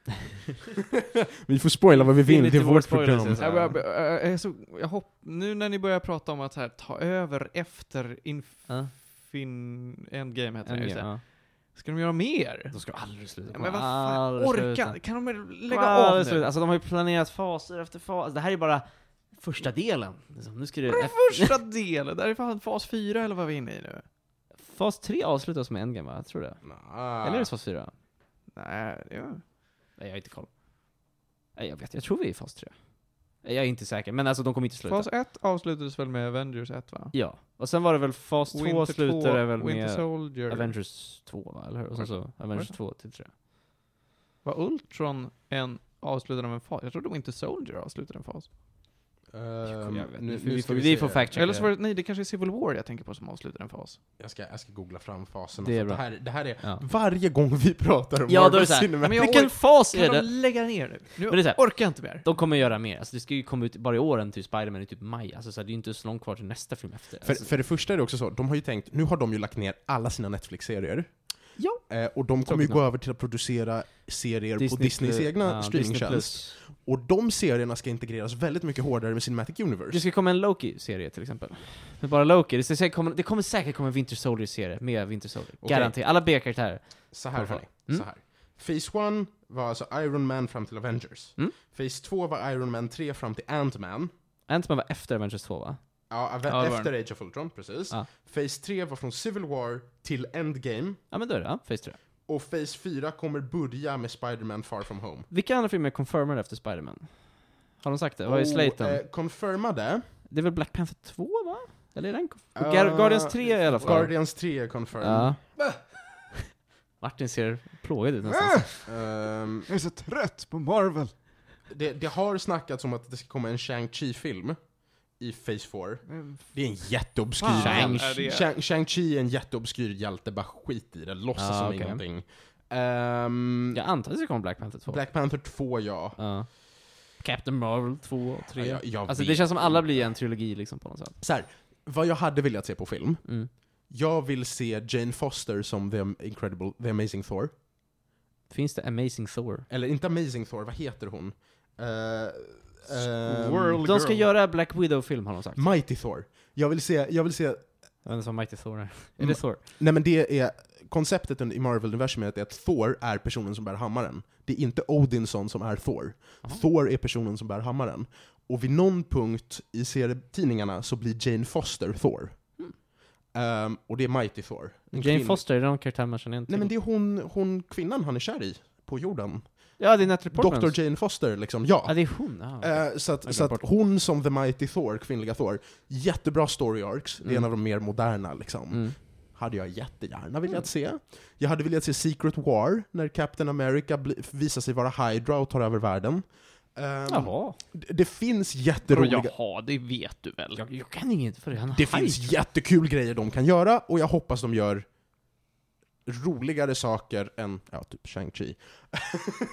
vi får spoila vad vi vill, det är vårt program. alltså. Jag, jag, jag, jag, så, jag hopp, nu när ni börjar prata om att här, ta över efter. Infin... Endgame heter just det. Ja. Ska de göra mer? De ska aldrig sluta. Ja, men vad fan, orka! Kan de lägga av sluta. nu? Alltså de har ju planerat faser efter fas. Det här är bara första delen. Liksom, Nu ska det... Vad är första delen? Det här är fan fas 4 eller vad vi är inne i nu. Fas 3 avslutas med Endgame va? Jag tror det. Ah. Eller är det fas 4? Nej, det är... Nej, jag har inte koll. Nej, jag vet. Jag tror vi är i fas 3. Jag är inte säker, men alltså de kommer inte sluta. Fas 1 avslutades väl med Avengers 1 va? Ja. Och sen var det väl fas 2 Winter slutade väl Winter med Soldier. Avengers 2 va? Eller hur? Och sen så Avengers det? 2 till 3. Var Ultron en avslutad av en fas? Jag trodde Winter Soldier avslutade en fas. Ehm, Jag vet. nu, Vi- vi får- vi får fact. Eller så var det, nej det kanske är Civil War jag tänker på som avslutade en fas. Jag ska, jag ska googla fram faserna. Det är för bra. Det här, det här är, Ja. varje gång vi pratar om Ja, Marvel det Cinematic men Vilken fas är Kan de det? lägga ner nu? Nu Men det är här- orkar jag inte mer. De kommer göra mer. Alltså det ska ju komma ut bara i år en till Spider-Man i typ maj. Alltså så här, det är ju inte så långt kvar till nästa film efter. För, Alltså, för det första är det också så, de har ju tänkt, nu har de ju lagt ner alla sina Netflix-serier. Ja. Eh, och de kommer ju gå över till att producera serier på Disney Disneys Plus- egna ja, Disney streamingtjänst. Plus. Och de serierna ska integreras väldigt mycket hårdare med Cinematic Universe. Det ska komma en Loki-serie till exempel. Men bara Loki. Det, säkert komma, det kommer säkert komma en Winter Soldier-serie med Winter Soldier. Okej. Garanterat. Alla B-karaktärer. Så här hörni, Mm. så här. Phase 1 var alltså Iron Man fram till Avengers. Mm. Phase 2 var Iron Man 3 fram till Ant-Man. Ant-Man var efter Avengers 2 va? Ja, Ja, efter Age of Ultron, precis. Ja. Phase 3 var från Civil War till Endgame. Ja men då är det, ja. Phase 3. Och Phase 4 kommer börja med Spider-Man Far From Home. Vilka andra filmer är confirmed efter Spider-Man? Har de sagt det? Vad är slaten? eh, confirmade. Det är väl Black Panther 2 va? Eller är den Uh, Guardians 3 i alla fall. Guardians 3 är confirmed. Ja. Martin ser plågad ut nästan. Ehm, Jag är så trött på Marvel. det, det har snackats om att det ska komma en Shang-Chi-film i Phase 4. Det är en jätteobskyr... Fan, Shang- är det- Shang- Shang-Chi är en jätteobskyr hjälte, bara skit i det, låtsas Ah, som okej. ingenting. Ehm, Jag antar att det komma Black Panther 2. Black Panther 2, ja. Ja. Captain Marvel 2 och 3. Ja, jag- jag alltså vet det känns som alla blir en trilogi liksom på något sätt. Så här, vad jag hade velat se på film, Mm. jag vill se Jane Foster som The Incredible, The Amazing Thor. Finns det Amazing Thor? Eller inte Amazing Thor, vad heter hon? Uh, World De ska Girl. göra Black Widow-film har de sagt. Mighty Thor. Jag vill se, jag vill se, Jag vet vad Mighty Thor är. Är Mm. det Thor? nej men det är, konceptet i Marvel-universumet är att Thor är personen som bär hammaren. Det är inte Odinson som är Thor. Jaha. Thor är personen som bär hammaren. Och vid någon punkt i serietidningarna så blir Jane Foster Thor. Mm. Ehm, och det är Mighty Thor. Jane kvinn- Foster, är det någon karaktär man känner igen Nej men det är hon, hon kvinnan han är kär i, på jorden. Ja, det är Natalie Portman. Dr. Jane Foster liksom, ja. Ja, det är hon. Ja. Eh, så att, så att hon som The Mighty Thor, kvinnliga Thor, jättebra story arcs, det är en Mm. av de mer moderna liksom. Mm. Hade jag jättegärna velat se. Jag hade velat se Secret War, när Captain America visar sig vara Hydra och tar över världen. Ehm, Jaha. det, det finns jätteroliga... jaha, det vet du väl? Jag, jag kan inget för det. Det finns jättekul grejer de kan göra, och jag hoppas de gör roligare saker än, ja, typ Shang-Chi.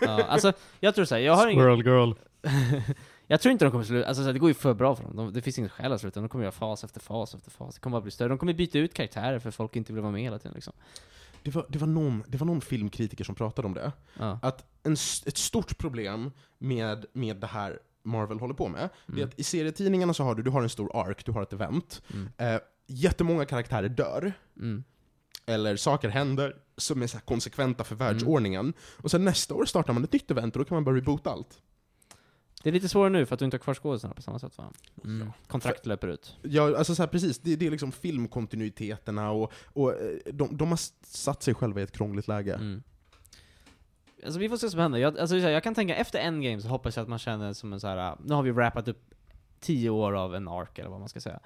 Ja, alltså, jag tror såhär, jag har ingen... Squirrel girl. jag tror inte de kommer sluta, alltså så här, det går ju för bra för dem. De, det finns inget skäl att sluta, de kommer göra fas efter fas efter fas. Det kommer bara bli större. De kommer byta ut karaktärer för folk inte vill vara med hela tiden liksom. Det var, det, var någon, det var någon filmkritiker som pratade om det. Ja. Att en, ett stort problem med, med det här Marvel håller på med, det är Mm. att i serietidningarna så har du, du har en stor ark, du har ett event. Mm. Eh, jättemånga karaktärer dör, Mm. Eller saker händer som är så här konsekventa för världsordningen. Mm. Och sen nästa år startar man ett nytt event och då kan man bara reboota allt. Det är lite svårare nu för att du inte har kvar skådisarna på samma sätt va? Mm. Ja. Kontrakt löper ut. Ja, alltså så här, precis, det, det är liksom filmkontinuiteterna och, och eh, de, de har satt sig själva i ett krångligt läge. Mm. Alltså vi får se vad som händer. Jag, alltså, jag kan tänka, efter Endgame så hoppas jag att man känner som en så här. nu har vi wrappat upp tio år av en ark eller vad man ska säga.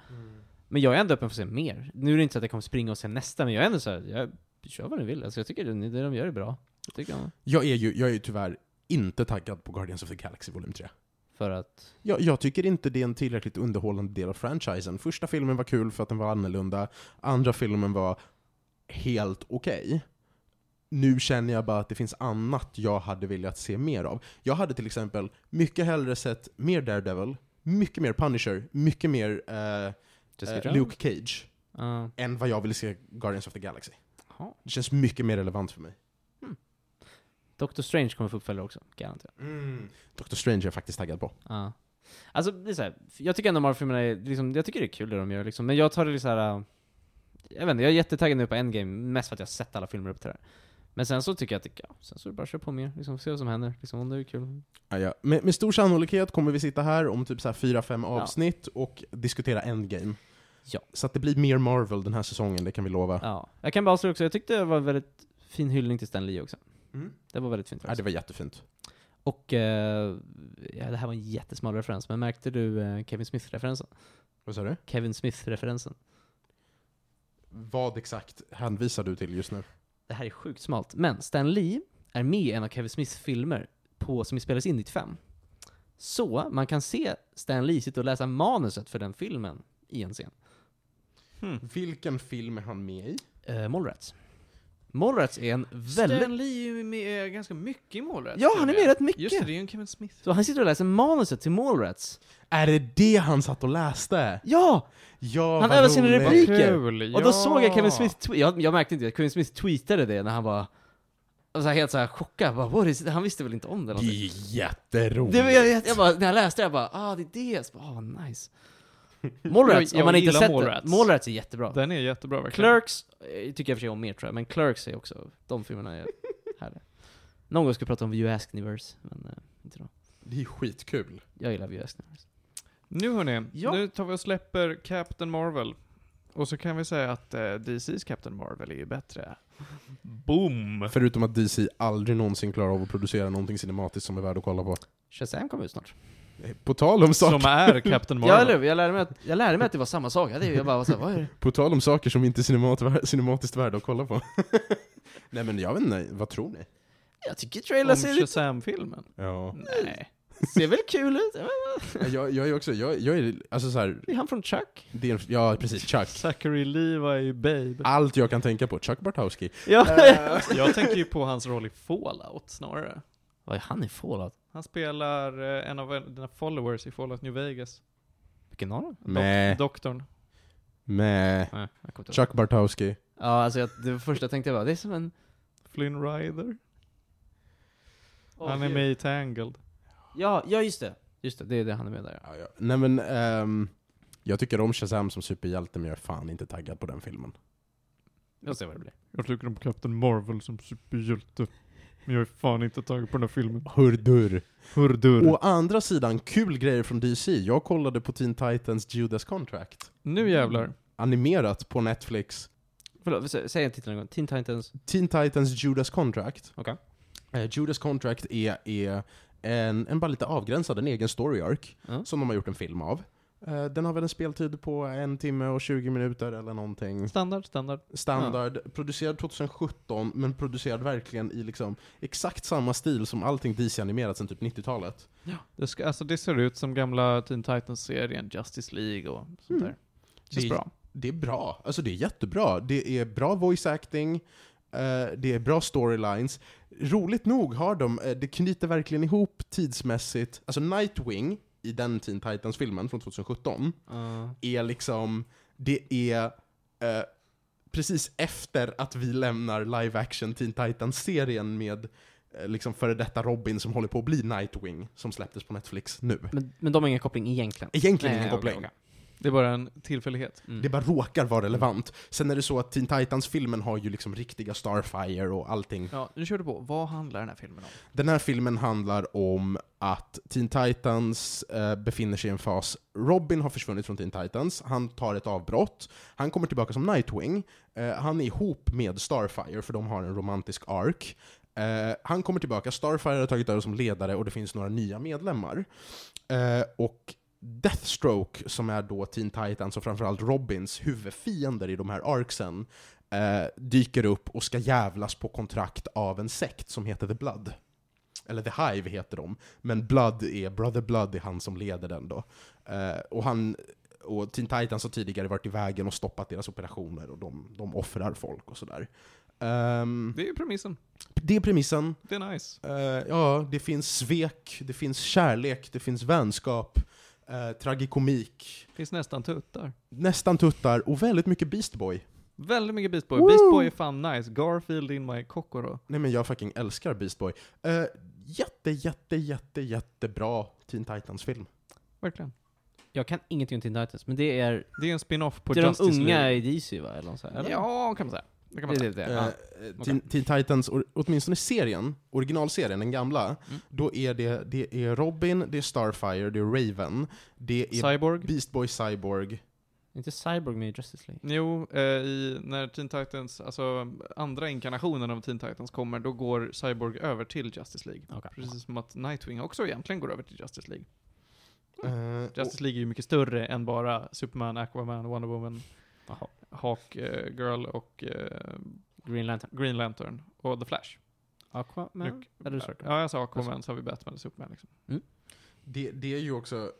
Men jag är ändå öppen för att se mer. Nu är det inte så att jag kommer springa och se nästa, men jag är ändå så här, jag kör vad ni vill. Alltså jag tycker det, det de gör är bra. Jag tycker jag. Jag är ju jag är ju tyvärr inte taggad på Guardians of the Galaxy volym 3. För att, Jag, jag tycker inte det är en tillräckligt underhållande del av franchisen. Första filmen var kul för att den var annorlunda, andra filmen var helt okej. Nu känner jag bara att det finns annat jag hade velat se mer av. Jag hade till exempel mycket hellre sett mer Daredevil, mycket mer Punisher, mycket mer eh, Jessica eh? Luke Cage, Ja. än vad jag vill se Guardians of the Galaxy. Jaha. Det känns mycket mer relevant för mig. Doctor Strange kommer få uppföljare också, garanterat. Doctor Strange är jag faktiskt taggad på. Ja. Alltså, det är så här, jag tycker ändå Marvel-filmerna är, liksom, jag tycker det är kul det de gör liksom, men jag tar det så här. äh, jag vet inte, jag är jättetaggad nu på Endgame, mest för att jag har sett alla filmer upp till det här. Men sen så tycker jag att, ja, sen så är det bara att köra på mer, liksom, se vad som händer, liksom, om det är kul. Ja, ja. Med, med stor sannolikhet kommer vi sitta här om typ så här fyra, fem avsnitt och diskutera Endgame. Ja. Så att det blir mer Marvel den här säsongen, det kan vi lova. Ja. Jag kan bara avslöja också, jag tyckte det var en väldigt fin hyllning till Stan Lee också. Mm. Det var väldigt fint Ja, det var jättefint. Och, eh, ja, det här var en jättesmal referens, men märkte du eh, Kevin Smith-referensen? Vad sa du? Kevin Smith-referensen. Vad exakt hänvisar du till just nu? Det här är sjukt smalt. Men Stan Lee är med i en av Kevin Smiths filmer på, som spelades in 95. Så man kan se Stan Lee sitta och läsa manuset för den filmen i en scen. Hmm. Vilken film är han med i? Uh, Mallrats. Mallrats är en väldigt... Stan Lee är ju med ganska mycket i Mallrats. Ja, han är med rätt mycket! Just det, det är ju en Kevin Smith. Så han sitter och läser manuset till Mallrats. Är det det han satt och läste? Ja! Ja, Han övar sina repliker. Kul, Och då såg jag Kevin Smith, jag, jag märkte inte att Kevin Smith tweetade det när han var så här, helt så här chockad, bara, What is, han visste väl inte om det Det är jätteroligt. Det var, jag, jag, jag bara, när jag läste det, jag bara, ah det är det, så bara, ah nice. Mallrats, Jag- om man jag inte sett Mallrats. det, Mallrats är jättebra. Den är jättebra verkligen. Clerks eh, tycker jag för sig om mer tror jag, men Clerks är också, de filmerna är härliga. Någon gång ska jag prata om View Askniverse, men eh, inte då. Det är skitkul. Jag gillar View Askniverse. Nu hörni, Ja. nu tar vi och släpper Captain Marvel. Och så kan vi säga att eh, DC's Captain Marvel är ju bättre. Boom! Förutom att DC aldrig någonsin klarar av att producera någonting cinematiskt som är värd att kolla på. Shazam kommer ut snart. På tal om, sak Som är Captain Ja, Marvel. eller hur? jag lärde mig att, jag lärde mig att det var samma sak. Ja, det, jag bara var så här, vad är det? på tal om saker som inte är cinemat, cinematiskt värda att kolla på. Nej men jag vet inte, vad tror ni? Jag tycker Om trailern ser lite... Shazam-filmen. Ja. Nej. Ser väl kul ut? Jag, jag är också, jag, jag är, alltså så här, Det är han från Chuck. det är, ja precis, Chuck. Zachary Levi, Babe. Allt jag kan tänka på, Chuck Bartowski. Ja. Jag tänker ju på hans roll i Fallout snarare. Vad är han i Fallout? Han spelar eh, en av dina followers i Fallout New Vegas. Vilken av dem? Med, Doktorn. med Nej, jag kommer inte ihåg. Chuck Bartowski. Ja, alltså jag, det första jag tänkte jag bara, det är som en... Flynn Rider. Han är med i Tangled. Ja, ja just det. Just det, det är det han är med där ja. Ja, ja. Nej men, ehm, jag tycker om Shazam som superhjälte men jag är fan inte taggad på den filmen. Jag ser vad det blir. Jag tycker om Captain Marvel som superhjälte. Men jag är fan inte taggad på den här filmen. Hurdur. Hurdur. Å andra sidan, kul grejer från DC. Jag kollade på Teen Titans Judas Contract. Nu jävlar. Animerat på Netflix. Förlåt, sä- säg en titel en gång. Teen Titans. Teen Titans Judas Contract. Okej. Eh, Judas Contract är, är en, en bara lite avgränsad, en egen story arc, Ja. som de har gjort en film av. Eh, den har väl en speltid på en timme och 20 minuter eller någonting. Standard, standard. Standard, producerad 2017, men producerad verkligen i liksom exakt samma stil som allting DC-animerat sedan typ 90-talet. Det, ska, alltså det ser ut som gamla Teen Titans-serien, Justice League och sånt Mm. där. Känns Det- bra. Det är bra, alltså det är jättebra. Det är bra voice acting, eh, det är bra storylines. Roligt nog har de, eh, det knyter verkligen ihop tidsmässigt, alltså Nightwing i den Teen Titans-filmen från 2017, Uh, är liksom, det är eh, precis efter att vi lämnar live action Teen Titans-serien med eh, liksom före detta Robin som håller på att bli Nightwing, som släpptes på Netflix nu. men, men de har ingen koppling egentligen? Egentligen Nej, ingen koppling. okej. Det är bara en tillfällighet. Mm. Det bara råkar vara relevant. Sen är det så att Teen Titans-filmen har ju liksom riktiga Starfire och allting. Ja, nu kör du på. Vad handlar den här filmen om? Den här filmen handlar om att Teen Titans eh, befinner sig i en fas, Robin har försvunnit från Teen Titans, han tar ett avbrott, han kommer tillbaka som Nightwing, eh, han är ihop med Starfire för de har en romantisk ark. Eh, han kommer tillbaka, Starfire har tagit över som ledare och det finns några nya medlemmar. Eh, och Deathstroke, som är då Teen Titans och framförallt Robins huvudfiender i de här arksen, eh, dyker upp och ska jävlas på kontrakt av en sekt som heter The Blood. Eller The Hive heter de, men Blood är, Brother Blood är han som leder den då. Eh, och han och Teen Titans har tidigare varit i vägen och stoppat deras operationer och de, de offrar folk och sådär. Ehm, Det är premissen. det är premissen. Det är nice. Eh, ja, det finns svek, det finns kärlek, det finns vänskap, uh, tragikomik, Finns nästan tuttar. nästan tuttar och väldigt mycket Beast Boy. Väldigt mycket Beast Boy. Woo! Beast Boy är fan nice. Garfield in my kokoro. Nej men jag fucking älskar Beast Boy. Uh, jätte, jätte, jätte, jättebra Teen Titans-film. Verkligen. Jag kan ingenting om Teen Titans, men det är, Det är en spin-off på det är de Justice unga League. i DC va? Eller så här, eller? Ja, kan man säga. Det kan man säga. det, det. Eh, Ja. eh, Teen, Teen Titans, or, åtminstone serien, originalserien, den gamla, Mm. då är det, det är Robin, det är Starfire, det är Raven, det är Cyborg. Beast Boy Cyborg. inte Cyborg med i Justice League? Jo, eh, i, när Teen Titans, alltså andra inkarnationen av Teen Titans kommer, då går Cyborg över till Justice League. Okej. Precis som att Nightwing också egentligen går över till Justice League. Eh, Justice League är ju mycket större än bara Superman, Aquaman, Wonder Woman, Jaha. Hawk eh, Girl och eh, Green Lantern. Green Lantern och The Flash. Aquaman? Nu- Eller Circle? Ja, jag sa Aquaman, så har vi Batman och Superman liksom. Det, det är ju också,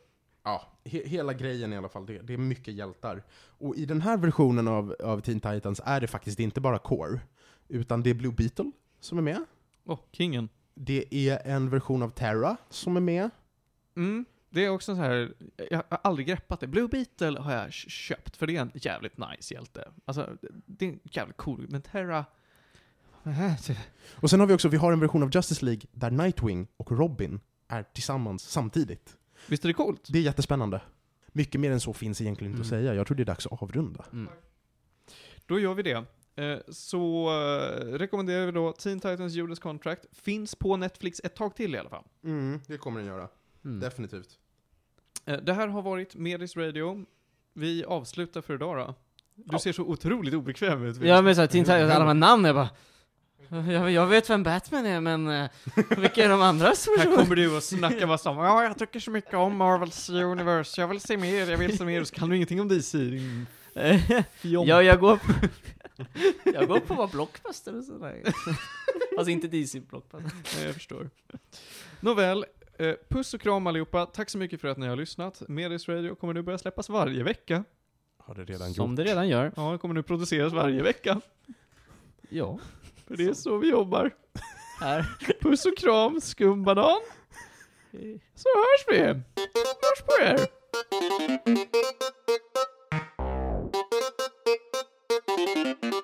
ja, he, hela grejen i alla fall, det, det är mycket hjältar. Och i den här versionen av, av Teen Titans är det faktiskt inte bara Core, utan det är Blue Beetle som är med. Åh, Kingen. Det är en version av Terra som är med. Mm. Det är också så här, jag har aldrig greppat det. Blue Beetle har jag köpt, för det är en jävligt nice hjälte. Alltså, det är jävligt cool, men Terra... Och sen har vi också, vi har en version av Justice League där Nightwing och Robin är tillsammans samtidigt. Visst är det coolt? Det är jättespännande. Mycket mer än så finns egentligen inte att Mm. säga. Jag tror det är dags att avrunda. Mm. Då gör vi det. Eh, Så eh, rekommenderar vi då Teen Titans Judas Contract. Finns på Netflix ett tag till i alla fall. Mm, det kommer den göra. Mm. Definitivt. Eh, Det här har varit Medis Radio. Vi avslutar för idag då. Du Ja. ser så otroligt obekväm ut. Ja men såhär, Teen Titans, alla de här namnen, jag bara... Jag, jag vet vem Batman är, men uh, vilka är de andra Här kommer du och snackar massa om ja, jag tycker så mycket om Marvels Universe, jag vill se mer, jag vill se mer, så kan du ingenting om DC, din. Ja, jag går på... jag går på vad Blockbuster och sådär. Fast inte DC Blockbuster. Nej, jag förstår. Nåväl, Eh, puss och kram allihopa. Tack så mycket för att ni har lyssnat. Medis Radio kommer nu börja släppas varje vecka. Har det redan Som gjort. det redan gör. Ja, det kommer nu produceras varje vecka. Ja. För det är så vi jobbar. Här. Puss och kram, skumbanan. Så hörs vi. Hörs på er. Thank you.